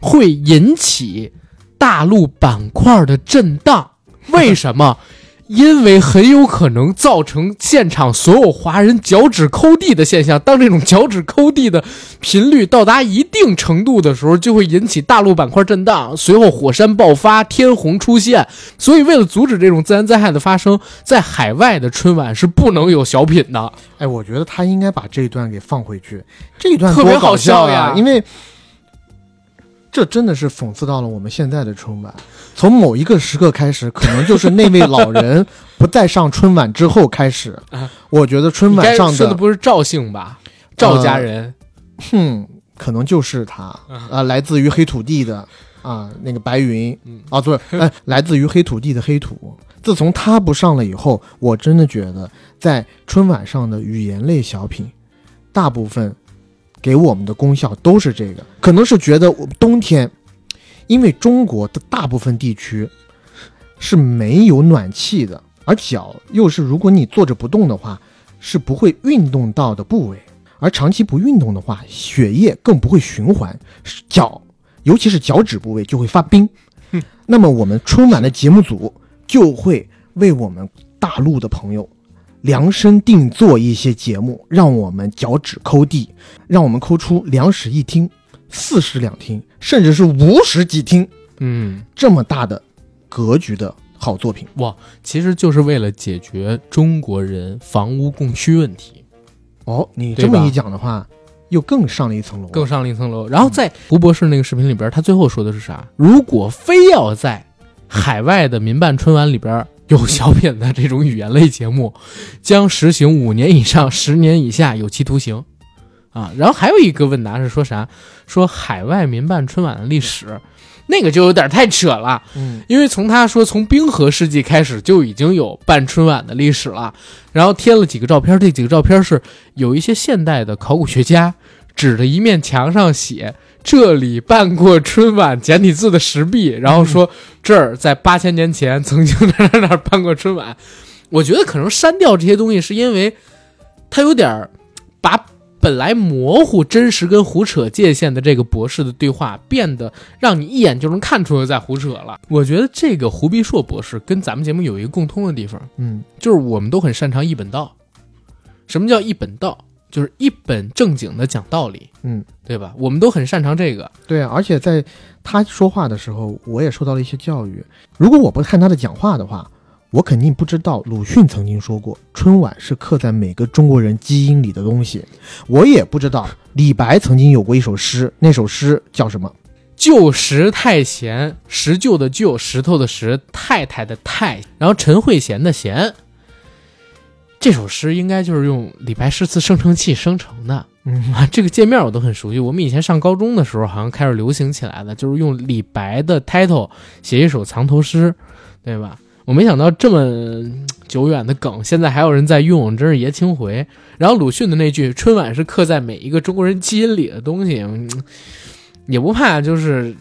会引起大陆板块的震荡。为什么？(laughs) 因为很有可能造成现场所有华人脚趾抠地的现象。当这种脚趾抠地的频率到达一定程度的时候，就会引起大陆板块震荡，随后火山爆发，天虹出现。所以，为了阻止这种自然灾害的发生，在海外的春晚是不能有小品的。哎，我觉得他应该把这一段给放回去，这一段特别搞好笑！呀因为这真的是讽刺到了我们现在的春晚。从某一个时刻开始，可能就是那位老人不再上春晚之后开始。(laughs) 我觉得春晚上说的不是赵姓吧？赵家人，哼，可能就是他啊、来自于黑土地的啊，那个白云嗯啊，不是，哎，(laughs) 来自于黑土地的黑土。自从他不上了以后，我真的觉得在春晚上的语言类小品，大部分给我们的功效都是这个，可能是觉得我冬天，因为中国的大部分地区是没有暖气的，而脚又是如果你坐着不动的话，是不会运动到的部位。而长期不运动的话，血液更不会循环，脚，尤其是脚趾部位就会发冰。那么我们春晚的节目组就会为我们大陆的朋友量身定做一些节目，让我们脚趾抠地，让我们抠出两室一厅、四室两厅，甚至是五室几厅嗯，这么大的格局的好作品。哇，其实就是为了解决中国人房屋供需问题。哦，你这么一讲的话，又更上了一层楼。更上了一层楼。然后在胡博士那个视频里边，他最后说的是啥？如果非要在海外的民办春晚里边有小品的这种语言类节目，(laughs) 将实行五年以上十年以下有期徒刑。啊，然后还有一个问答是说啥？说海外民办春晚的历史，那个就有点太扯了。嗯，因为从他说从冰河世纪开始就已经有办春晚的历史了，然后贴了几个照片，这几个照片是有一些现代的考古学家指着一面墙上写这里办过春晚简体字的石壁，然后说这儿在八千年前曾经在哪儿哪儿办过春晚。我觉得可能删掉这些东西是因为他有点儿把本来模糊真实跟胡扯界限的这个博士的对话变得让你一眼就能看出来在胡扯了。我觉得这个胡必硕博士跟咱们节目有一个共通的地方，嗯，就是我们都很擅长一本道。什么叫一本道？就是一本正经的讲道理，嗯，对吧？我们都很擅长这个。对啊，而且在他说话的时候，我也受到了一些教育。如果我不看他的讲话的话，我肯定不知道鲁迅曾经说过，春晚是刻在每个中国人基因里的东西。我也不知道李白曾经有过一首诗，那首诗叫什么？旧时太闲，石旧的旧，石头的石，太太的太，然后陈慧娴的娴。这首诗应该就是用李白诗词生成器生成的。嗯啊，这个界面我都很熟悉。我们以前上高中的时候，好像开始流行起来的，就是用李白的 title 写一首藏头诗，对吧？我没想到这么嗯久远的梗，现在还有人在用，真是爷青回。然后鲁迅的那句“春晚是刻在每一个中国人基因里的东西”，嗯也不怕就是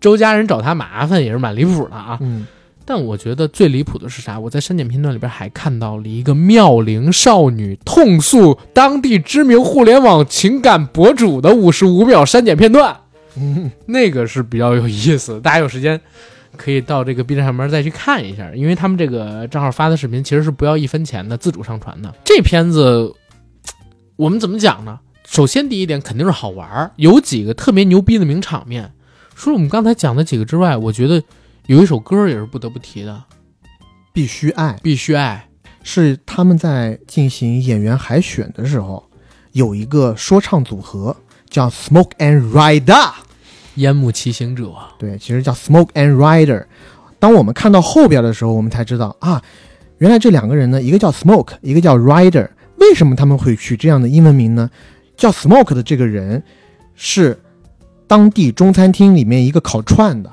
周家人找他麻烦，也是蛮离谱的啊。嗯，但我觉得最离谱的是啥？我在删减片段里边还看到了一个妙龄少女痛诉当地知名互联网情感博主的五十五秒删减片段，嗯那个是比较有意思的。大家有时间可以到这个 B 站上面再去看一下，因为他们这个账号发的视频其实是不要一分钱的，自主上传的。这片子 (tsk) 我们怎么讲呢？首先第一点肯定是好玩儿，有几个特别牛逼的名场面。除了我们刚才讲的几个之外，我觉得有一首歌也是不得不提的，必须爱必须爱。是他们在进行演员海选的时候，有一个说唱组合叫 Smoke and Rider。烟幕骑行者，对，其实叫 Smoke and Rider。当我们看到后边的时候，我们才知道啊，原来这两个人呢，一个叫 Smoke，一个叫 Rider。为什么他们会取这样的英文名呢？叫 Smoke 的这个人是当地中餐厅里面一个烤串的，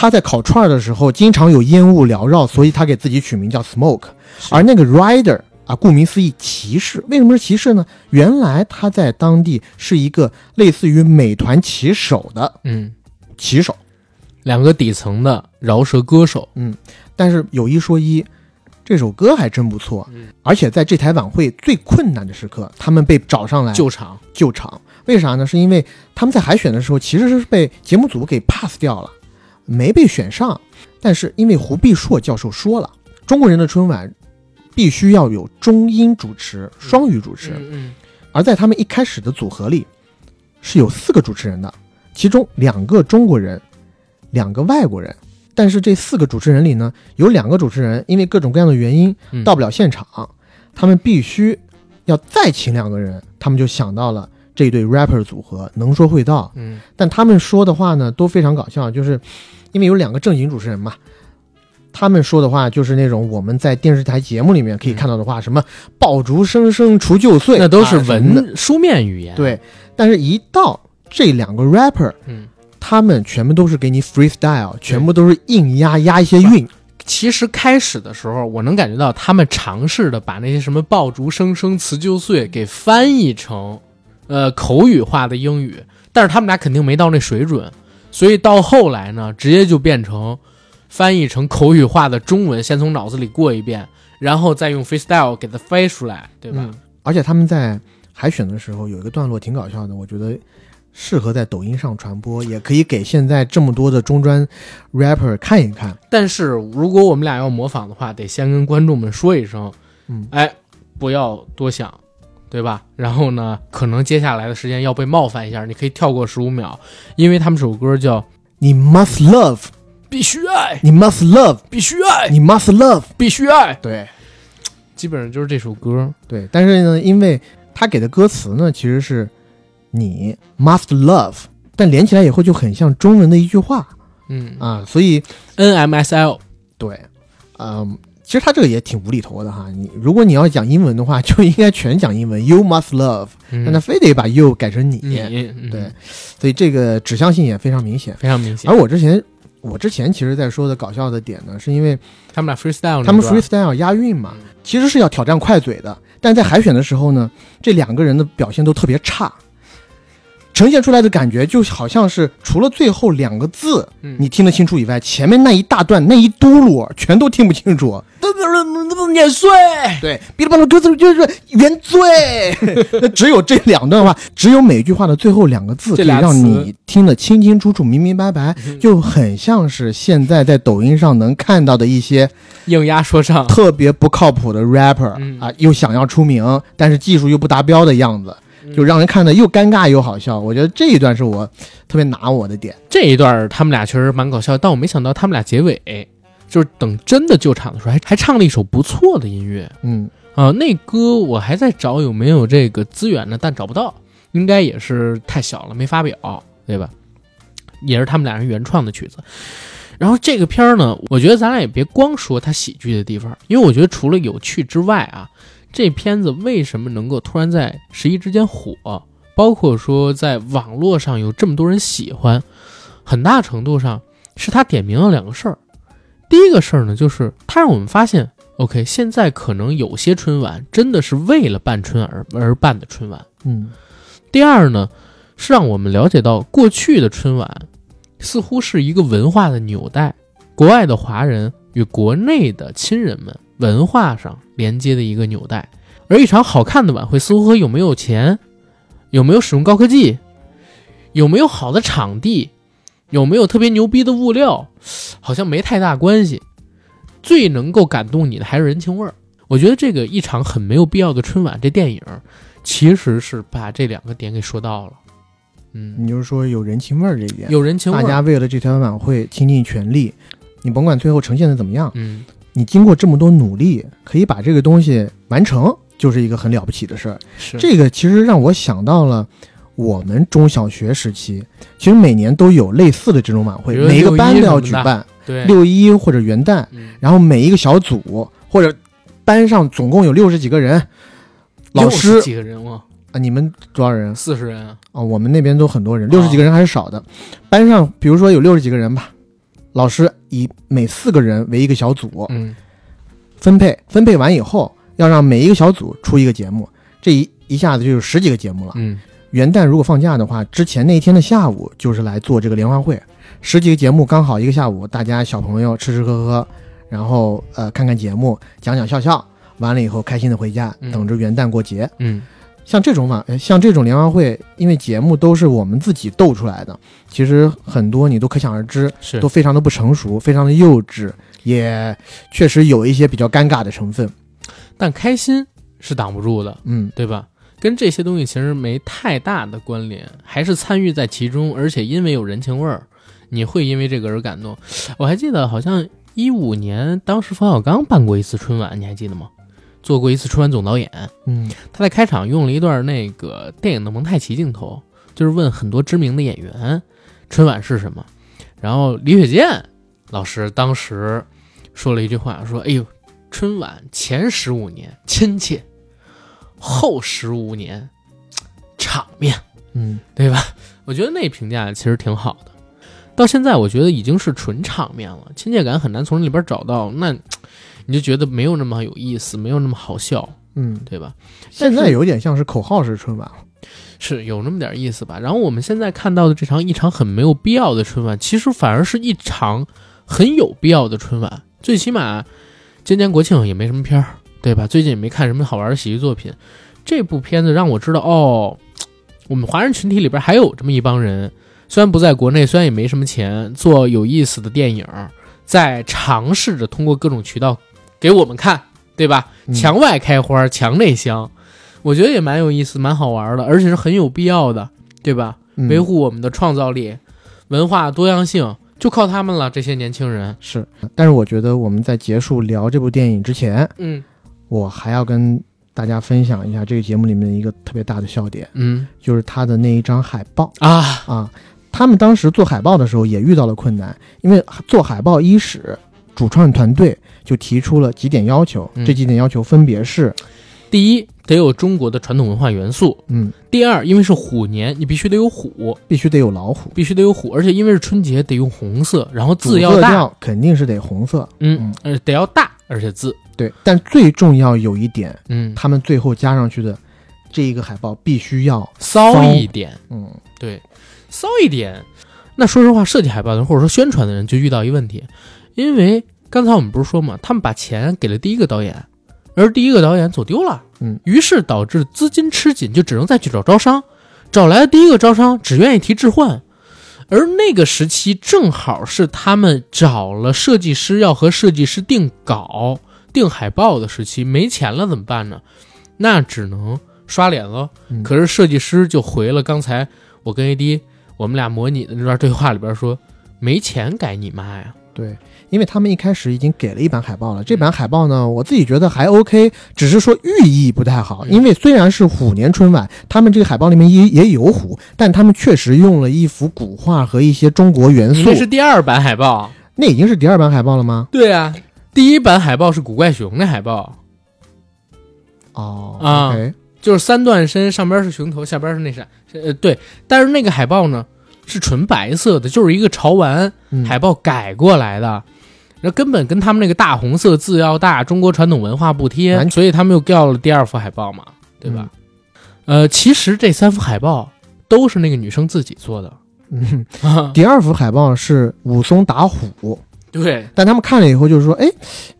他在烤串的时候经常有烟雾缭绕，所以他给自己取名叫 Smoke。而那个 Rider 啊，顾名思义，骑士。为什么是骑士呢？原来他在当地是一个类似于美团骑手的嗯，骑手。两个底层的饶舌歌手，嗯但是有一说一，这首歌还真不错，嗯而且在这台晚会最困难的时刻，他们被找上来救场。救场。为啥呢？是因为他们在海选的时候其实是被节目组给 pass 掉了，没被选上。但是因为胡必硕教授说了，中国人的春晚必须要有中英主持、双语主持，嗯而在他们一开始的组合里是有四个主持人的，其中两个中国人，两个外国人。但是这四个主持人里呢，有两个主持人因为各种各样的原因嗯到不了现场，他们必须要再请两个人，他们就想到了这对 rapper 组合能说会道。嗯但他们说的话呢都非常搞笑，就是因为有两个正经主持人嘛，他们说的话就是那种我们在电视台节目里面可以看到的话，什么爆竹声声除旧岁，那都是文书面语言。，对。但是，一到这两个 rapper，嗯，他们全部都是给你 freestyle，全部都是硬压压一些韵。其实开始的时候，我能感觉到他们尝试的把那些什么爆竹声声辞旧岁给翻译成，呃口语化的英语，但是他们俩肯定没到那水准，所以到后来呢，直接就变成翻译成口语化的中文，先从脑子里过一遍，然后再用 freestyle 给它飞出来，对吧？嗯而且他们在海选的时候有一个段落挺搞笑的，我觉得适合在抖音上传播，也可以给现在这么多的中专 rapper 看一看。但是如果我们俩要模仿的话，得先跟观众们说一声，嗯，哎，不要多想，对吧？然后呢，可能接下来的时间要被冒犯一下，你可以跳过十五秒，因为他们这首歌叫你 must love，“ 必须爱，你 must love，必须爱，你 must love。必须爱。对”，基本上就是这首歌。对，但是呢，因为他给的歌词呢其实是你 must love，但连起来以后就很像中文的一句话。嗯。啊，所以，NMSL，对，嗯，其实他这个也挺无厘头的哈。你如果你要讲英文的话，就应该全讲英文，You must love，、嗯。但他非得把 you 改成你，对，所以这个指向性也非常明显。非常明显。而。我之前，我之前其实在说的搞笑的点呢，是因为他们俩 freestyle，他们 freestyle 押韵嘛，其实是要挑战快嘴的，但在海选的时候呢，这两个人的表现都特别差，呈现出来的感觉就好像是除了最后两个字嗯。你听得清楚以外，前面那一大段那一嘟噜全都听不清楚。碾碎，对，哔哩吧啦歌词就是原罪，(laughs) 那只有这两段话，只有每句话的最后两个字可以让你听得清清楚楚、明明白白，就很像是现在在抖音上能看到的一些硬压说唱，特别不靠谱的 rapper、嗯。啊，又想要出名，但是技术又不达标的样子，嗯就让人看的又尴尬又好笑。我觉得这一段是我特别拿我的点。这一段他们俩确实蛮搞笑，但我没想到他们俩结尾就是等真的救场的时候，还还唱了一首不错的音乐嗯，啊、那歌我还在找有没有这个资源呢，但找不到，应该也是太小了没发表，对吧？也是他们俩人原创的曲子。然后这个片儿呢，我觉得咱俩也别光说它喜剧的地方，因为我觉得除了有趣之外啊，这片子为什么能够突然在十一之间火，包括说在网络上有这么多人喜欢，很大程度上是他点明了两个事儿。第一个事儿呢，就是他让我们发现，OK，现在可能有些春晚真的是为了办春而而办的春晚。嗯第二呢，是让我们了解到过去的春晚似乎是一个文化的纽带，国外的华人与国内的亲人们文化上连接的一个纽带。而一场好看的晚会，似乎和有没有钱、有没有使用高科技、有没有好的场地、有没有特别牛逼的物料，好像没太大关系。最能够感动你的还是人情味儿。我觉得这个一场很没有必要的春晚，这电影其实是把这两个点给说到了。嗯，你就是说有人情味儿这一点，有人情味儿，大家为了这条晚会倾尽全力，你甭管最后呈现的怎么样，嗯，你经过这么多努力，可以把这个东西完成，就是一个很了不起的事儿。是这个其实让我想到了我们中小学时期，其实每年都有类似的这种晚会，每一个班都要举办对，六一或者元旦，嗯然后每一个小组或者班上总共有六十几个人，老师60几个人哇，啊，你们多少人四十人啊，啊？我们那边都很多人，六十几个人还是少的。班上比如说有六十几个人吧，老师以每四个人为一个小组，嗯，分配分配完以后，要让每一个小组出一个节目，这一一下子就有十几个节目了。嗯，元旦如果放假的话，之前那一天的下午就是来做这个联欢会，十几个节目刚好一个下午，大家小朋友吃吃喝喝，然后呃看看节目，讲讲笑笑，完了以后开心的回家，嗯等着元旦过节。嗯，像这种晚，呃像这种联欢会，因为节目都是我们自己斗出来的，其实很多你都可想而知，是都非常的不成熟，非常的幼稚，也确实有一些比较尴尬的成分。但开心是挡不住的，嗯，对吧？跟这些东西其实没太大的关联，还是参与在其中，而且因为有人情味儿，你会因为这个而感动。我还记得好像一五年，当时冯小刚办过一次春晚，你还记得吗？做过一次春晚总导演，嗯。他在开场用了一段那个电影的蒙太奇镜头，就是问很多知名的演员春晚是什么，然后李雪健老师当时说了一句话，说：“哎呦，春晚前十五年亲切，后十五年场面，嗯，对吧？”我觉得那评价其实挺好的。到现在，我觉得已经是纯场面了，亲切感很难从里边找到，那你就觉得没有那么有意思，没有那么好笑，嗯，对吧？现在有点像是口号式春晚了。是有那么点意思吧。然后我们现在看到的这场一场很没有必要的春晚，其实反而是一场很有必要的春晚。最起码今年国庆也没什么片儿，对吧？最近也没看什么好玩的喜剧作品。这部片子让我知道，哦，我们华人群体里边还有这么一帮人，虽然不在国内，虽然也没什么钱，做有意思的电影，在尝试着通过各种渠道给我们看，对吧？嗯墙外开花，墙内香。我觉得也蛮有意思，蛮好玩的，而且是很有必要的，对吧？嗯维护我们的创造力、文化多样性，就靠他们了。这些年轻人，是，但是我觉得我们在结束聊这部电影之前，嗯我还要跟大家分享一下这个节目里面一个特别大的笑点，嗯就是他的那一张海报啊，啊。他们当时做海报的时候也遇到了困难，因为做海报伊始，主创团队就提出了几点要求，嗯。这几点要求分别是，第一得有中国的传统文化元素；嗯，第二，因为是虎年，你必须得有虎，必须得有老虎，必须得有虎，而且因为是春节，得用红色，然后字主要大，调肯定是得红色，嗯，呃，得要大，而且字，对。但最重要有一点，嗯，他们最后加上去的这一个海报必须要骚一点，嗯，对，骚一点。那说实话，设计海报的人或者说宣传的人就遇到一个问题，因为刚才我们不是说嘛，他们把钱给了第一个导演，而第一个导演走丢了，嗯，于是导致资金吃紧，就只能再去找招商，找来的第一个招商只愿意提置换，而那个时期正好是他们找了设计师要和设计师定稿、定海报的时期，没钱了怎么办呢？那只能刷脸了。嗯可是设计师就回了刚才我跟 AD 我们俩模拟的那段对话里边说，没钱改你妈呀！对，因为他们一开始已经给了一版海报了。这版海报呢，我自己觉得还 OK，只是说寓意不太好。嗯因为虽然是虎年春晚，他们这个海报里面也也有虎，但他们确实用了一幅古画和一些中国元素你那。是第二版海报。那已经是第二版海报了吗？对啊，第一版海报是古怪熊的海报哦啊就是三段身，上边是熊头，下边是那啥，呃，对。但是那个海报呢是纯白色的，就是一个潮玩嗯海报改过来的，那根本跟他们那个大红色字要大，中国传统文化不贴，所以他们又掉了第二幅海报嘛，对吧？呃，其实这三幅海报都是那个女生自己做的，嗯，(laughs) 第二幅海报是武松打虎，对，但他们看了以后就是说，哎，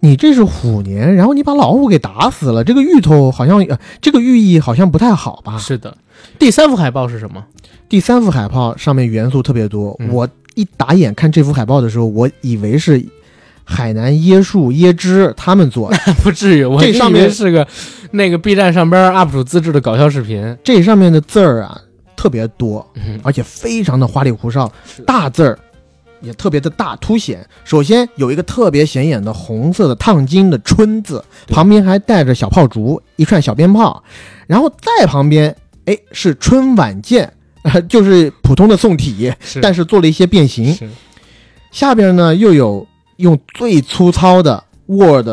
你这是虎年，然后你把老虎给打死了，这个芋头好像呃，这个寓意好像不太好吧？是的。第三幅海报是什么？第三幅海报上面元素特别多，嗯我一打眼看这幅海报的时候，我以为是海南椰树椰汁他们做的。(laughs) 不至于，我这上面是个那个 B 站上边 UP 主自制的搞笑视频。这上面的字儿啊特别多，嗯而且非常的花里胡哨，大字儿也特别的大凸显。首先有一个特别显眼的红色的烫金的“春”字，旁边还带着小炮竹，一串小鞭炮，然后再旁边哎是春晚见，呃 (laughs) 就是普通的宋体，是但是做了一些变形。下边呢又有用最粗糙的 Word，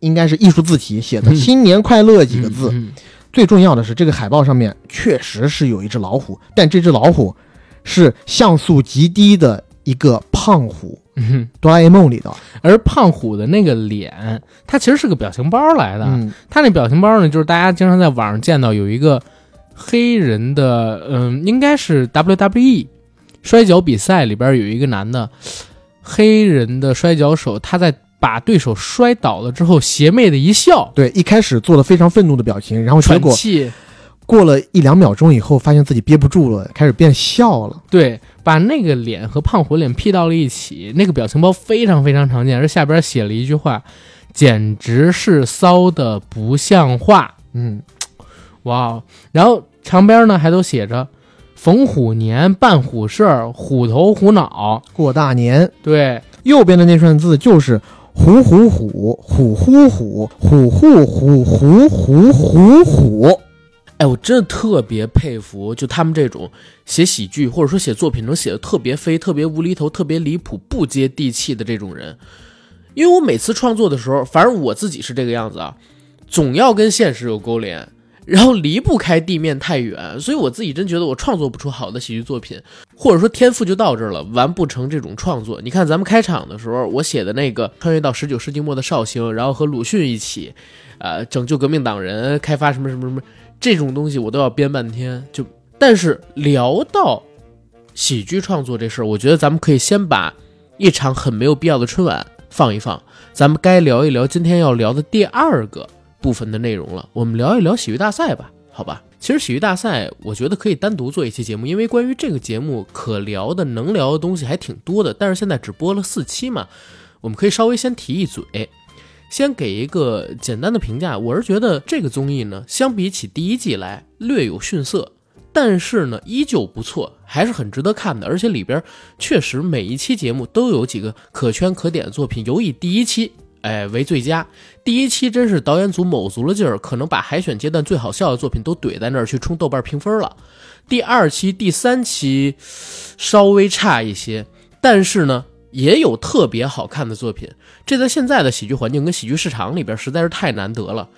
应该是艺术字体写的“嗯新年快乐”几个字。嗯最重要的是，这个海报上面确实是有一只老虎，但这只老虎是像素极低的一个胖虎，嗯，哆啦 A 梦里的。而胖虎的那个脸，它其实是个表情包来的。嗯，他那表情包呢，就是大家经常在网上见到有一个黑人的，嗯，应该是 WWE 摔跤比赛里边有一个男的黑人的摔跤手，他在把对手摔倒了之后，邪魅的一笑，对，一开始做了非常愤怒的表情，然后结果喘气，过了一两秒钟以后，发现自己憋不住了，开始变笑了。对，把那个脸和胖虎脸 P 到了一起，那个表情包非常非常常见，而下边写了一句话，简直是骚的不像话。嗯，哇哦！然后旁边呢还都写着“逢虎年办虎事儿，虎头虎脑过大年。对，右边的那串字就是虎虎虎虎虎虎虎虎虎虎虎虎虎。哎，我真的特别佩服，就他们这种写喜剧或者说写作品能写的特别飞、特别无厘头、特别离谱、不接地气的这种人。因为我每次创作的时候，反正我自己是这个样子啊，总要跟现实有勾连，然后离不开地面太远，所以我自己真觉得我创作不出好的喜剧作品，或者说天赋就到这儿了，完不成这种创作。你看咱们开场的时候，我写的那个穿越到十九世纪末的绍兴，然后和鲁迅一起，呃，拯救革命党人，开发什么什么什么这种东西，我都要编半天。就但是聊到喜剧创作这事儿，我觉得咱们可以先把一场很没有必要的春晚放一放，咱们该聊一聊今天要聊的第二个部分的内容了。我们聊一聊喜剧大赛吧，好吧？其实喜剧大赛，我觉得可以单独做一期节目，因为关于这个节目可聊的、能聊的东西还挺多的。但是现在只播了四期嘛，我们可以稍微先提一嘴，先给一个简单的评价。我是觉得这个综艺呢，相比起第一季来略有逊色，但是呢依旧不错，还是很值得看的。而且里边确实每一期节目都有几个可圈可点的作品，尤以第一期。哎，为最佳。第一期真是导演组卯足了劲儿，可能把海选阶段最好笑的作品都怼在那儿去冲豆瓣评分了。第二期、第三期稍微差一些，但是呢，也有特别好看的作品。这在现在的喜剧环境跟喜剧市场里边实在是太难得了，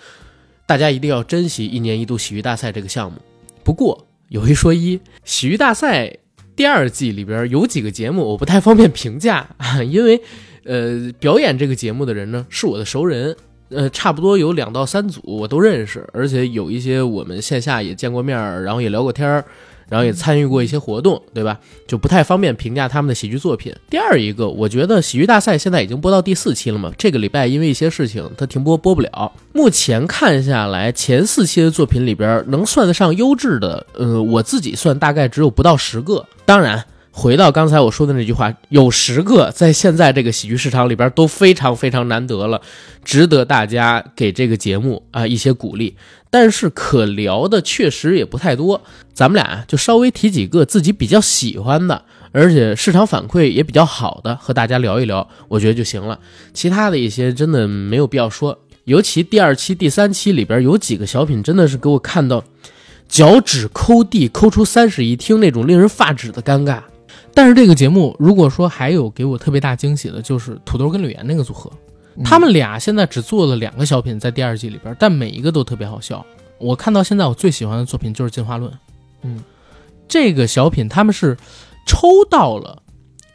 大家一定要珍惜一年一度喜剧大赛这个项目。不过有一说一，喜剧大赛第二季里边有几个节目我不太方便评价，(laughs) 因为呃，表演这个节目的人呢是我的熟人。呃，差不多有两到三组我都认识，而且有一些我们线下也见过面儿，然后也聊过天儿，然后也参与过一些活动，对吧？就不太方便评价他们的喜剧作品。第二一个，我觉得喜剧大赛现在已经播到第四期了嘛，这个礼拜因为一些事情它停播播不了。目前看下来，前四期的作品里边能算得上优质的，呃，我自己算大概只有不到十个。当然。回到刚才我说的那句话，有十个在现在这个喜剧市场里边都非常非常难得了，值得大家给这个节目啊一些鼓励。但是可聊的确实也不太多，咱们俩就稍微提几个自己比较喜欢的，而且市场反馈也比较好的，和大家聊一聊，我觉得就行了。其他的一些真的没有必要说，尤其第二期、第三期里边有几个小品，真的是给我看到脚趾抠地，抠出三室一厅那种令人发指的尴尬。但是这个节目，如果说还有给我特别大惊喜的，就是土豆跟吕岩那个组合，他们俩现在只做了两个小品在第二季里边，但每一个都特别好笑。我看到现在我最喜欢的作品就是《进化论》，嗯，这个小品他们是抽到了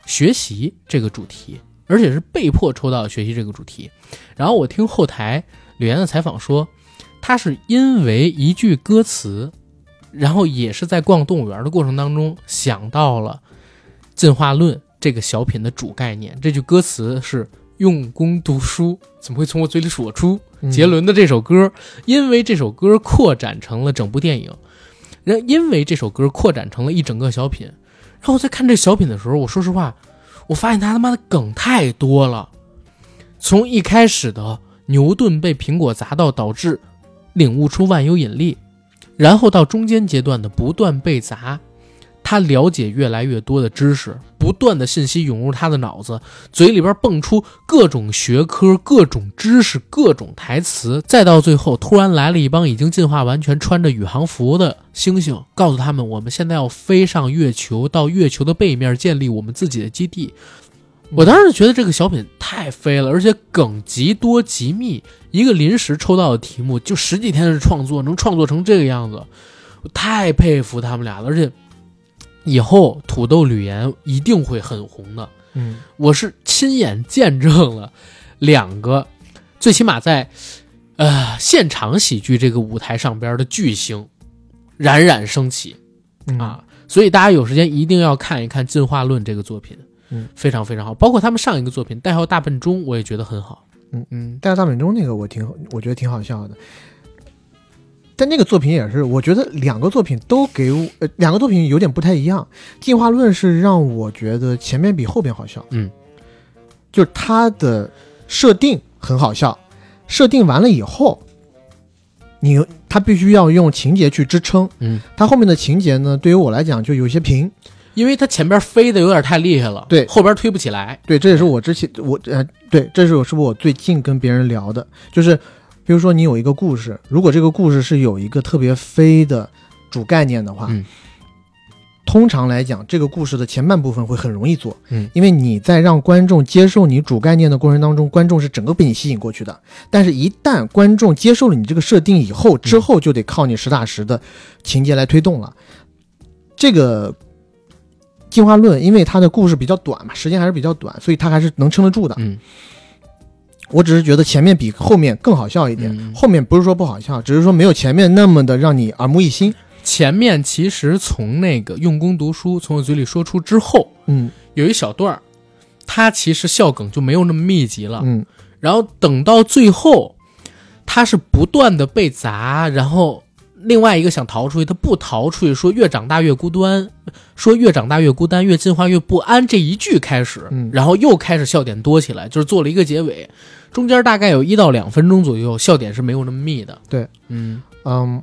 学习这个主题，而且是被迫抽到学习这个主题。然后我听后台吕岩的采访说，他是因为一句歌词，然后也是在逛动物园的过程当中想到了。进化论这个小品的主概念，这句歌词是“用功读书，怎么会从我嘴里说出”？杰伦的这首歌，因为这首歌扩展成了整部电影，然因为这首歌扩展成了一整个小品。然后在看这小品的时候，我说实话，我发现他他妈的梗太多了。从一开始的牛顿被苹果砸到，导致领悟出万有引力，然后到中间阶段的不断被砸，他了解越来越多的知识，不断的信息涌入他的脑子，嘴里边蹦出各种学科、各种知识、各种台词，再到最后，突然来了一帮已经进化完全、穿着宇航服的猩猩，告诉他们，我们现在要飞上月球，到月球的背面建立我们自己的基地。我当时觉得这个小品太飞了，而且梗极多极密，一个临时抽到的题目就十几天的创作，能创作成这个样子，我太佩服他们俩了。而且以后土豆吕岩一定会很红的。嗯，我是亲眼见证了两个，最起码在呃现场喜剧这个舞台上边的巨星冉冉升起嗯啊！所以大家有时间一定要看一看《进化论》这个作品，嗯，非常非常好。包括他们上一个作品《代号大笨钟》，我也觉得很好。嗯嗯，代号大笨钟那个我挺我觉得挺好笑的，但那个作品也是，我觉得两个作品都给我，呃，两个作品有点不太一样。进化论是让我觉得前面比后边好笑，嗯，就是它的设定很好笑，设定完了以后，你它必须要用情节去支撑，嗯，它后面的情节呢，对于我来讲就有些平，因为它前边飞的有点太厉害了，对。后边推不起来。对，这也是我之前我呃，对，这是我是不是我最近跟别人聊的，就是比如说你有一个故事，如果这个故事是有一个特别飞的主概念的话，嗯通常来讲，这个故事的前半部分会很容易做，嗯因为你在让观众接受你主概念的过程当中，观众是整个被你吸引过去的。但是，一旦观众接受了你这个设定以后，之后就得靠你实打实的情节来推动了。这个进化论，因为它的故事比较短嘛，时间还是比较短，所以它还是能撑得住的。嗯我只是觉得前面比后面更好笑一点，嗯后面不是说不好笑，只是说没有前面那么的让你耳目一新。前面其实从那个用功读书从我嘴里说出之后，嗯有一小段儿，他其实笑梗就没有那么密集了。嗯然后等到最后，他是不断的被砸，然后另外一个想逃出去，他不逃出去，说越长大越孤单，说越长大越孤单，越进化越不安这一句开始，嗯。然后又开始笑点多起来，就是做了一个结尾，中间大概有一到两分钟左右，笑点是没有那么密的。对，嗯。嗯，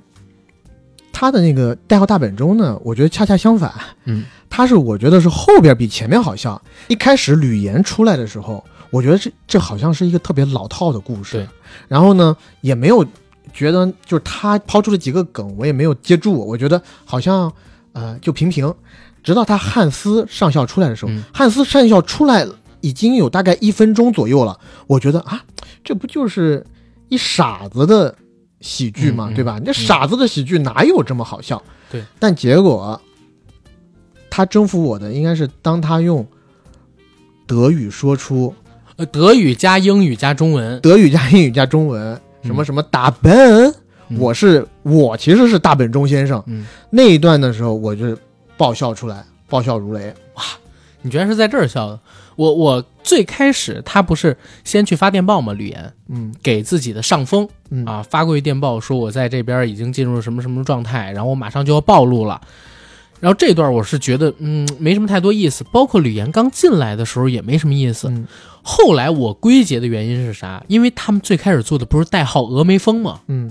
他的那个代号大本钟呢，我觉得恰恰相反，嗯，他是我觉得是后边比前面好笑。一开始吕岩出来的时候，我觉得这这好像是一个特别老套的故事，对，然后呢也没有觉得就是他抛出了几个梗，我也没有接住，我觉得好像呃就平平。直到他汉斯上校出来的时候，嗯汉斯上校出来已经有大概一分钟左右了，我觉得啊，这不就是一傻子的喜剧嘛，对吧？这傻子的喜剧哪有这么好笑？对，但结果他征服我的应该是当他用德语说出呃，德语加英语加中文，德语加英语加中文，什么嗯什么大本，嗯我是我其实是大本钟先生。嗯，那一段的时候，我就爆笑出来，爆笑如雷。哇你居然是在这儿笑的？我我最开始他不是先去发电报吗？吕岩嗯给自己的上峰嗯啊发过一电报，说我在这边已经进入什么什么状态，然后我马上就要暴露了。然后这段我是觉得，嗯，没什么太多意思。包括吕岩刚进来的时候也没什么意思。嗯后来我归结的原因是啥？因为他们最开始做的不是代号峨眉峰吗？嗯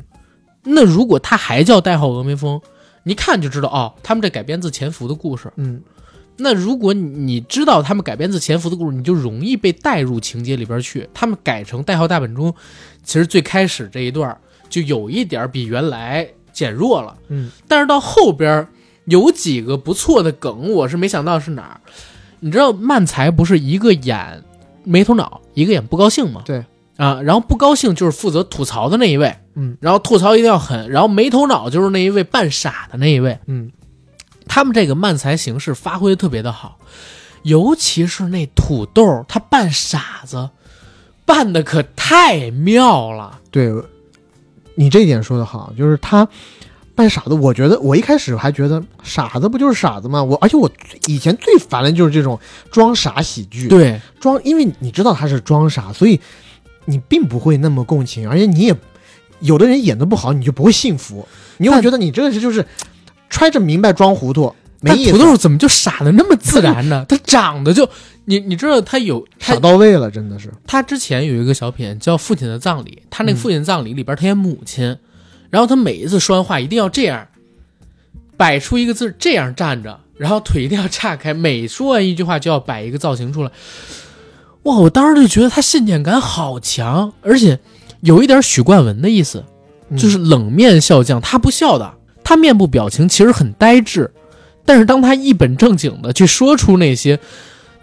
那如果他还叫代号峨眉峰，你一看就知道哦，他们这改编自潜伏的故事。嗯那如果你你知道他们改编自潜伏的故事，你就容易被带入情节里边去。他们改成代号大本钟，其实最开始这一段就有一点比原来减弱了，嗯但是到后边有几个不错的梗，我是没想到是哪儿。你知道漫才不是一个演没头脑，一个演不高兴吗？对啊，然后不高兴就是负责吐槽的那一位，嗯然后吐槽一定要狠，然后没头脑就是那一位扮傻的那一位。嗯他们这个漫才形式发挥的特别的好，尤其是那土豆，他扮傻子，扮的可太妙了。对，你这一点说的好，就是他扮傻子。我觉得我一开始还觉得傻子不就是傻子吗？我而且我以前最烦的就是这种装傻喜剧。对，装，因为你知道他是装傻，所以你并不会那么共情，而且你也有的人演的不好，你就不会幸福，你会觉得你这个是就是揣着明白装糊涂。没意思但土豆怎么就傻的那么自然呢？(laughs) 他长得就，你你知道他有他傻到位了，真的是。他之前有一个小品叫《父亲的葬礼》，他那父亲葬礼里边他演母亲，然后他每一次说完话一定要这样，摆出一个字，这样站着，然后腿一定要岔开，每说完一句话就要摆一个造型出来。哇，我当时就觉得他信念感好强，而且有一点许冠文的意思，嗯就是冷面笑匠，他不笑的，他面部表情其实很呆滞，但是当他一本正经的去说出那些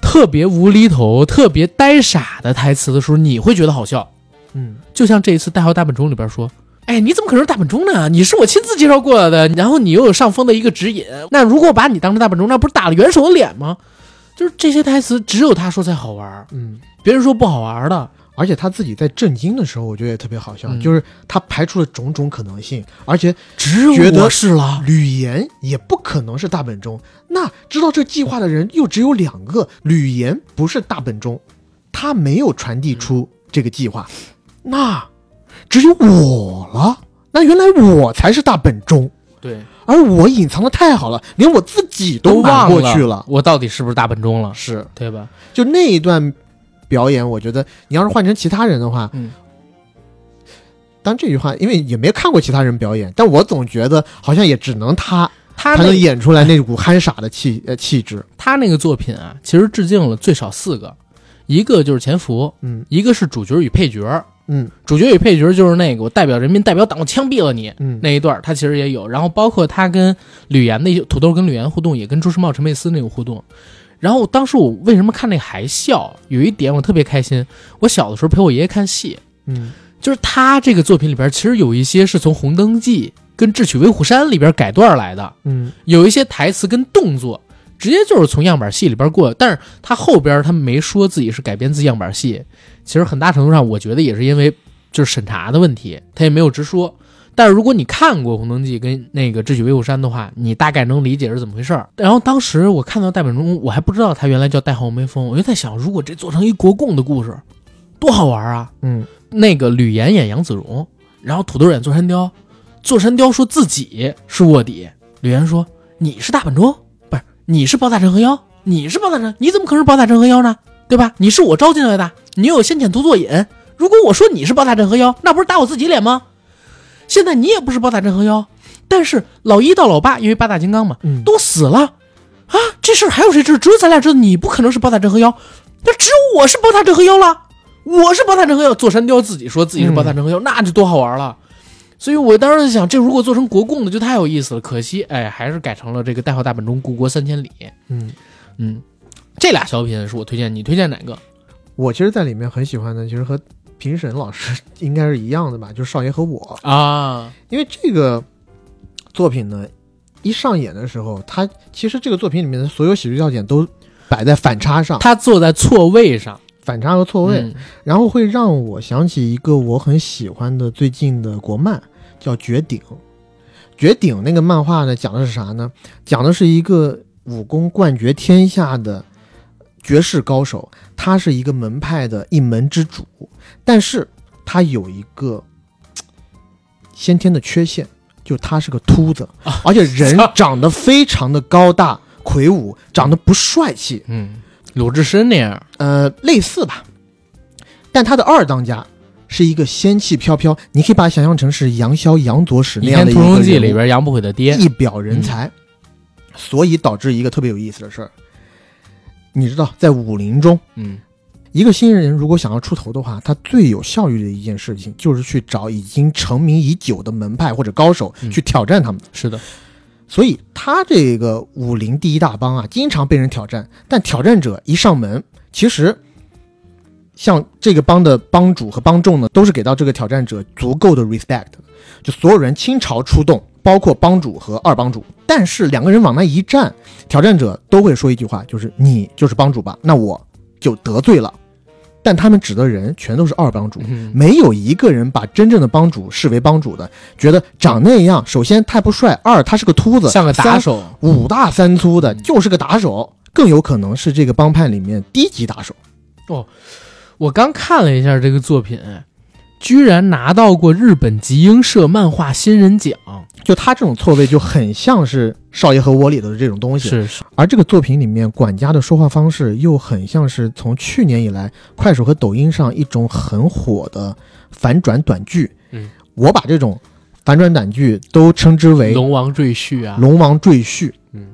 特别无厘头、特别呆傻的台词的时候，你会觉得好笑。嗯，就像这一次《代号大本钟》里边说：“哎，你怎么可能是大本钟呢？你是我亲自介绍过来的，然后你又有上峰的一个指引，那如果把你当成大本钟，那不是打了元首的脸吗？”就是这些台词只有他说才好玩，嗯，别人说不好玩的。而且他自己在震惊的时候，我觉得也特别好笑，嗯就是他排除了种种可能性，而且只有觉得我是了。吕岩也不可能是大本钟。那知道这计划的人又只有两个，吕岩不是大本钟，他没有传递出这个计划，那只有我了。那原来我才是大本钟，对，而我隐藏的太好了，连我自己都瞒忘过去了，我到底是不是大本钟了？是，对吧？就那一段表演，我觉得你要是换成其他人的话，嗯，当这句话，因为也没看过其他人表演，但我总觉得好像也只能他他才能演出来那股憨傻的气呃气质。他那个作品啊，其实致敬了最少四个，一个就是潜伏，嗯一个是主角与配角，嗯主角与配角就是那个我代表人民代表党，我枪毙了你嗯那一段，他其实也有。然后包括他跟吕岩的一些土豆跟吕岩互动，也跟朱时茂、陈佩斯那个互动。然后当时我为什么看那个还笑？有一点我特别开心，我小的时候陪我爷爷看戏，嗯就是他这个作品里边其实有一些是从《红灯记》跟《智取威虎山》里边改段来的，嗯有一些台词跟动作直接就是从样板戏里边过，但是他后边他没说自己是改编自样板戏，其实很大程度上我觉得也是因为就是审查的问题，他也没有直说。但是如果你看过《红灯记》跟那个《智取威虎山》的话，你大概能理解是怎么回事儿。然后当时我看到戴本钟，我还不知道他原来叫代号梅峰，我就在想，如果这做成一国共的故事，多好玩啊！嗯那个吕岩演杨子荣，然后土豆演座山雕，座山雕说自己是卧底，吕岩说你是大本钟，你是包大镇和妖，你是包大镇，你怎么可能是包大镇和妖呢？对吧？你是我招进来的，你又有先遣图作引。如果我说你是包大镇和妖，那不是打我自己脸吗？现在你也不是包大镇和妖，但是老一到老八，因为八大金刚嘛，嗯，都死了啊！这事儿还有谁知道？只有咱俩知道，你不可能是包大镇和妖，那只有我是包大镇和妖了。我是包大镇和妖，座山雕自己说自己是包大镇和妖，那就多好玩了。所以我当时就想，这如果做成国共的就太有意思了。可惜，哎，还是改成了这个代号大本钟，故国三千里。嗯，嗯，这俩小品是我推荐，你推荐哪个？我其实在里面很喜欢的，其实和评审老师应该是一样的吧，就是少爷和我，啊，因为这个作品呢，一上演的时候，它其实这个作品里面的所有喜剧要点都摆在反差上，他坐在错位上，反差和错位，嗯然后会让我想起一个我很喜欢的最近的国漫，叫《绝顶》。《绝顶》那个漫画呢，讲的是啥呢？讲的是一个武功冠绝天下的绝世高手，他是一个门派的一门之主，但是他有一个先天的缺陷，就是他是个秃子，而且人长得非常的高大魁梧，长得不帅气，嗯，鲁智深那样，呃，类似吧。但他的二当家是一个仙气飘飘，你可以把它想象成是杨逍、杨左使《那样的一天屠龙记》个里边杨不悔的爹，一表人才，所以导致一个特别有意思的事儿。你知道，在武林中，嗯一个新人如果想要出头的话，他最有效率的一件事情就是去找已经成名已久的门派或者高手嗯去挑战他们。是的，所以他这个武林第一大帮啊，经常被人挑战。但挑战者一上门，其实像这个帮的帮主和帮众呢，都是给到这个挑战者足够的 respect，就所有人倾巢出动，包括帮主和二帮主。但是两个人往那一站，挑战者都会说一句话，就是你就是帮主吧，那我就得罪了。但他们指的人全都是二帮主，嗯。没有一个人把真正的帮主视为帮主的，觉得长那样，首先太不帅，二他是个秃子，像个打手，五大三粗的，就是个打手，更有可能是这个帮派里面低级打手。哦我刚看了一下这个作品，居然拿到过日本集英社漫画新人奖，就他这种错位就很像是《少爷和我》里头的这种东西。是是，而这个作品里面，管家的说话方式又很像是从去年以来快手和抖音上一种很火的反转短剧。嗯，我把这种反转短剧都称之为龙王赘婿啊，龙王赘婿，嗯，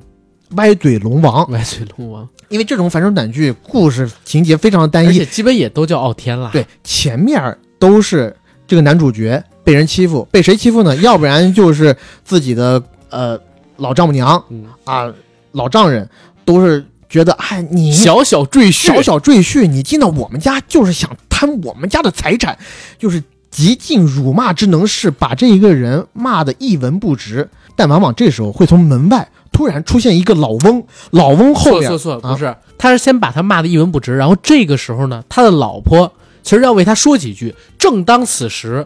歪嘴龙王，歪嘴龙王，因为这种反转短剧故事情节非常的单一，而且基本也都叫傲天了。对，前面都是这个男主角被人欺负，被谁欺负呢？要不然就是自己的呃老丈母娘、嗯啊，老丈人都是觉得，哎，你小小赘婿，小小赘婿，你进到我们家就是想贪我们家的财产，就是极尽辱骂之能事，把这一个人骂得一文不值。但往往这时候会从门外突然出现一个老翁，老翁后面错错错，啊不是，他是先把他骂的一文不值，然后这个时候呢，他的老婆其实要为他说几句。正当此时，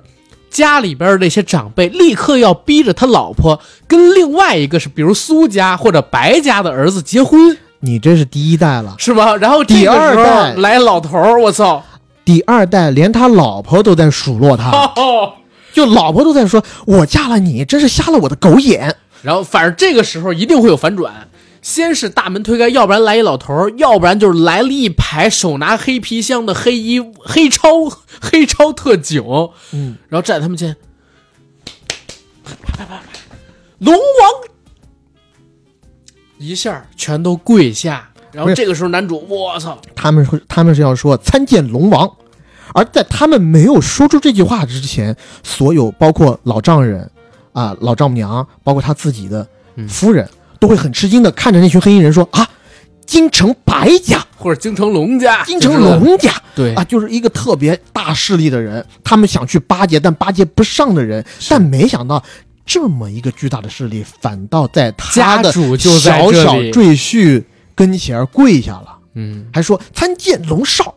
家里边的那些长辈立刻要逼着他老婆跟另外一个是，比如苏家或者白家的儿子结婚，你这是第一代了，是吧？然后第二代来老头儿，我操！第二代连他老婆都在数落他，哦，(laughs) 就老婆都在说：“我嫁了你，真是瞎了我的狗眼。然后反正这个时候一定会有反转，先是大门推开，要不然来一老头儿，要不然就是来了一排手拿黑皮箱的黑衣黑超黑超特警，”嗯，然后站在他们前，龙王一下全都跪下，然后这个时候男主，我操，他们会他们是要说参见龙王，而在他们没有说出这句话之前，所有包括老丈人啊、老丈母娘，包括他自己的嗯。夫人，都会很吃惊的看着那群黑衣人说：“啊，京城白家，或者京城龙家，京城就是龙家。”对。啊，就是一个特别大势力的人，他们想去巴结，但巴结不上的人，但没想到这么一个巨大的势力，反倒在他的就小小赘婿跟前跪下了，嗯，还说参见龙少，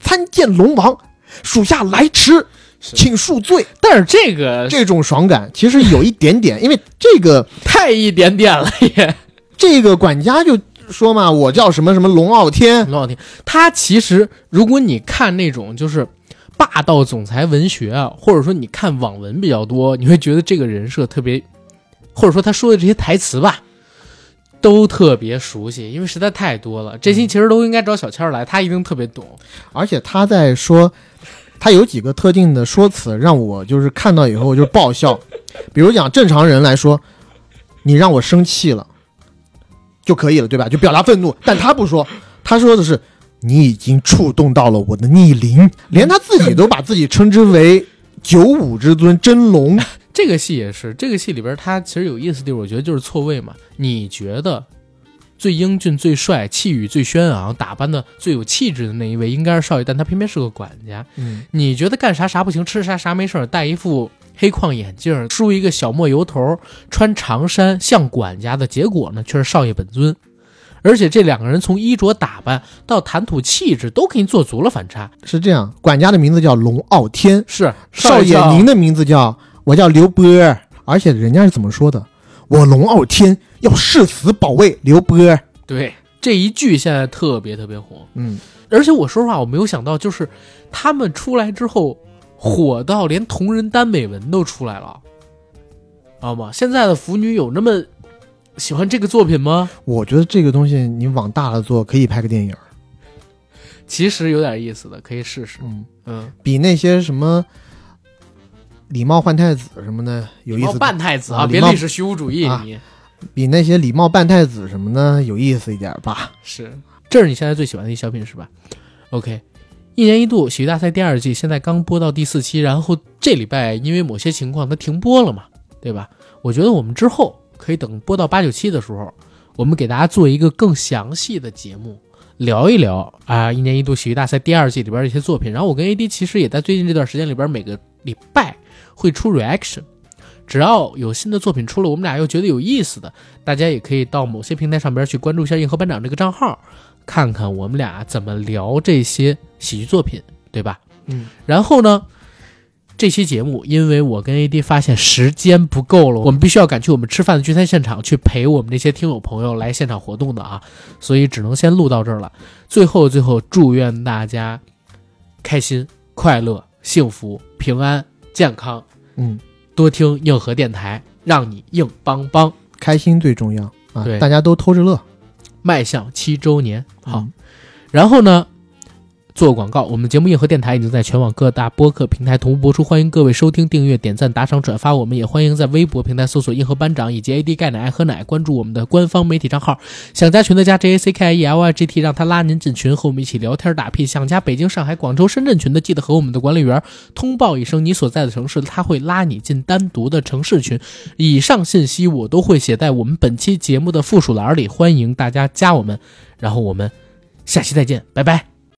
参见龙王，属下来迟，请恕罪。但是这个这种爽感其实有一点点，(laughs) 因为这个太一点点了也。这个管家就说嘛，我叫什么什么龙傲天，龙傲天，他其实如果你看那种就是霸道总裁文学啊，或者说你看网文比较多，你会觉得这个人设特别，或者说他说的这些台词吧，都特别熟悉，因为实在太多了。这期其实都应该找小千来，他一定特别懂。而且他在说，他有几个特定的说辞让我就是看到以后就爆笑，比如讲正常人来说，你让我生气了就可以了，对吧？就表达愤怒，但他不说，他说的是你已经触动到了我的逆鳞，连他自己都把自己称之为九五之尊真龙。(laughs) 这个戏也是，这个戏里边他其实有意思的地方，我觉得就是错位嘛。你觉得最英俊、最帅、气宇最轩昂、打扮的最有气质的那一位应该是少爷，但他偏偏是个管家。嗯，你觉得干啥啥不行，吃啥啥没事儿，戴一副黑框眼镜，梳一个小墨油头，穿长衫，像管家的结果呢，却是少爷本尊。而且这两个人从衣着打扮到谈吐气质都给你做足了反差。是这样，管家的名字叫龙傲天，是少爷您的名字叫我叫刘波儿，而且人家是怎么说的？我龙傲天要誓死保卫刘波儿。对这一句现在特别特别火。嗯，而且我说实话，我没有想到，就是他们出来之后火到连同人耽美文都出来了，知道吗？现在的腐女有那么喜欢这个作品吗？我觉得这个东西你往大了做，可以拍个电影。其实有点意思的，可以试试。嗯嗯，比那些什么礼貌换太子什么的有意思。半太子啊，别历史虚无主义，啊你比那些礼貌半太子什么的有意思一点吧。是这是你现在最喜欢的一小品是吧？OK，一年一度喜剧大赛第二季现在刚播到第四期，然后这礼拜因为某些情况它停播了嘛，对吧？我觉得我们之后可以等播到八九期的时候，我们给大家做一个更详细的节目，聊一聊啊一年一度喜剧大赛第二季里边的一些作品。然后我跟 AD 其实也在最近这段时间里边每个礼拜会出 reaction。只要有新的作品出了，我们俩又觉得有意思的，大家也可以到某些平台上边去关注一下硬核班长这个账号，看看我们俩怎么聊这些喜剧作品，对吧？嗯。然后呢，这期节目因为我跟 AD 发现时间不够了，我们必须要赶去我们吃饭的聚餐现场去陪我们那些听友朋友来现场活动的啊，所以只能先录到这儿了。最后，最后祝愿大家开心、快乐、幸福、平安、健康。嗯，多听硬核电台，让你硬邦邦。开心最重要啊！对大家都偷着乐。迈向七周年，好。嗯然后呢，做广告，我们节目硬核电台已经在全网各大播客平台同步播出，欢迎各位收听、订阅、点赞、打赏、转发。我们也欢迎在微博平台搜索“硬核班长”以及 “AD 钙奶爱喝奶”，关注我们的官方媒体账号。想加群的加 J A C K I E L I G T，让他拉您进群，和我们一起聊天打屁。想加北京、上海、广州、深圳群的，记得和我们的管理员通报一声你所在的城市，他会拉你进单独的城市群。以上信息我都会写在我们本期节目的附属栏里，欢迎大家加我们。然后我们下期再见，拜拜。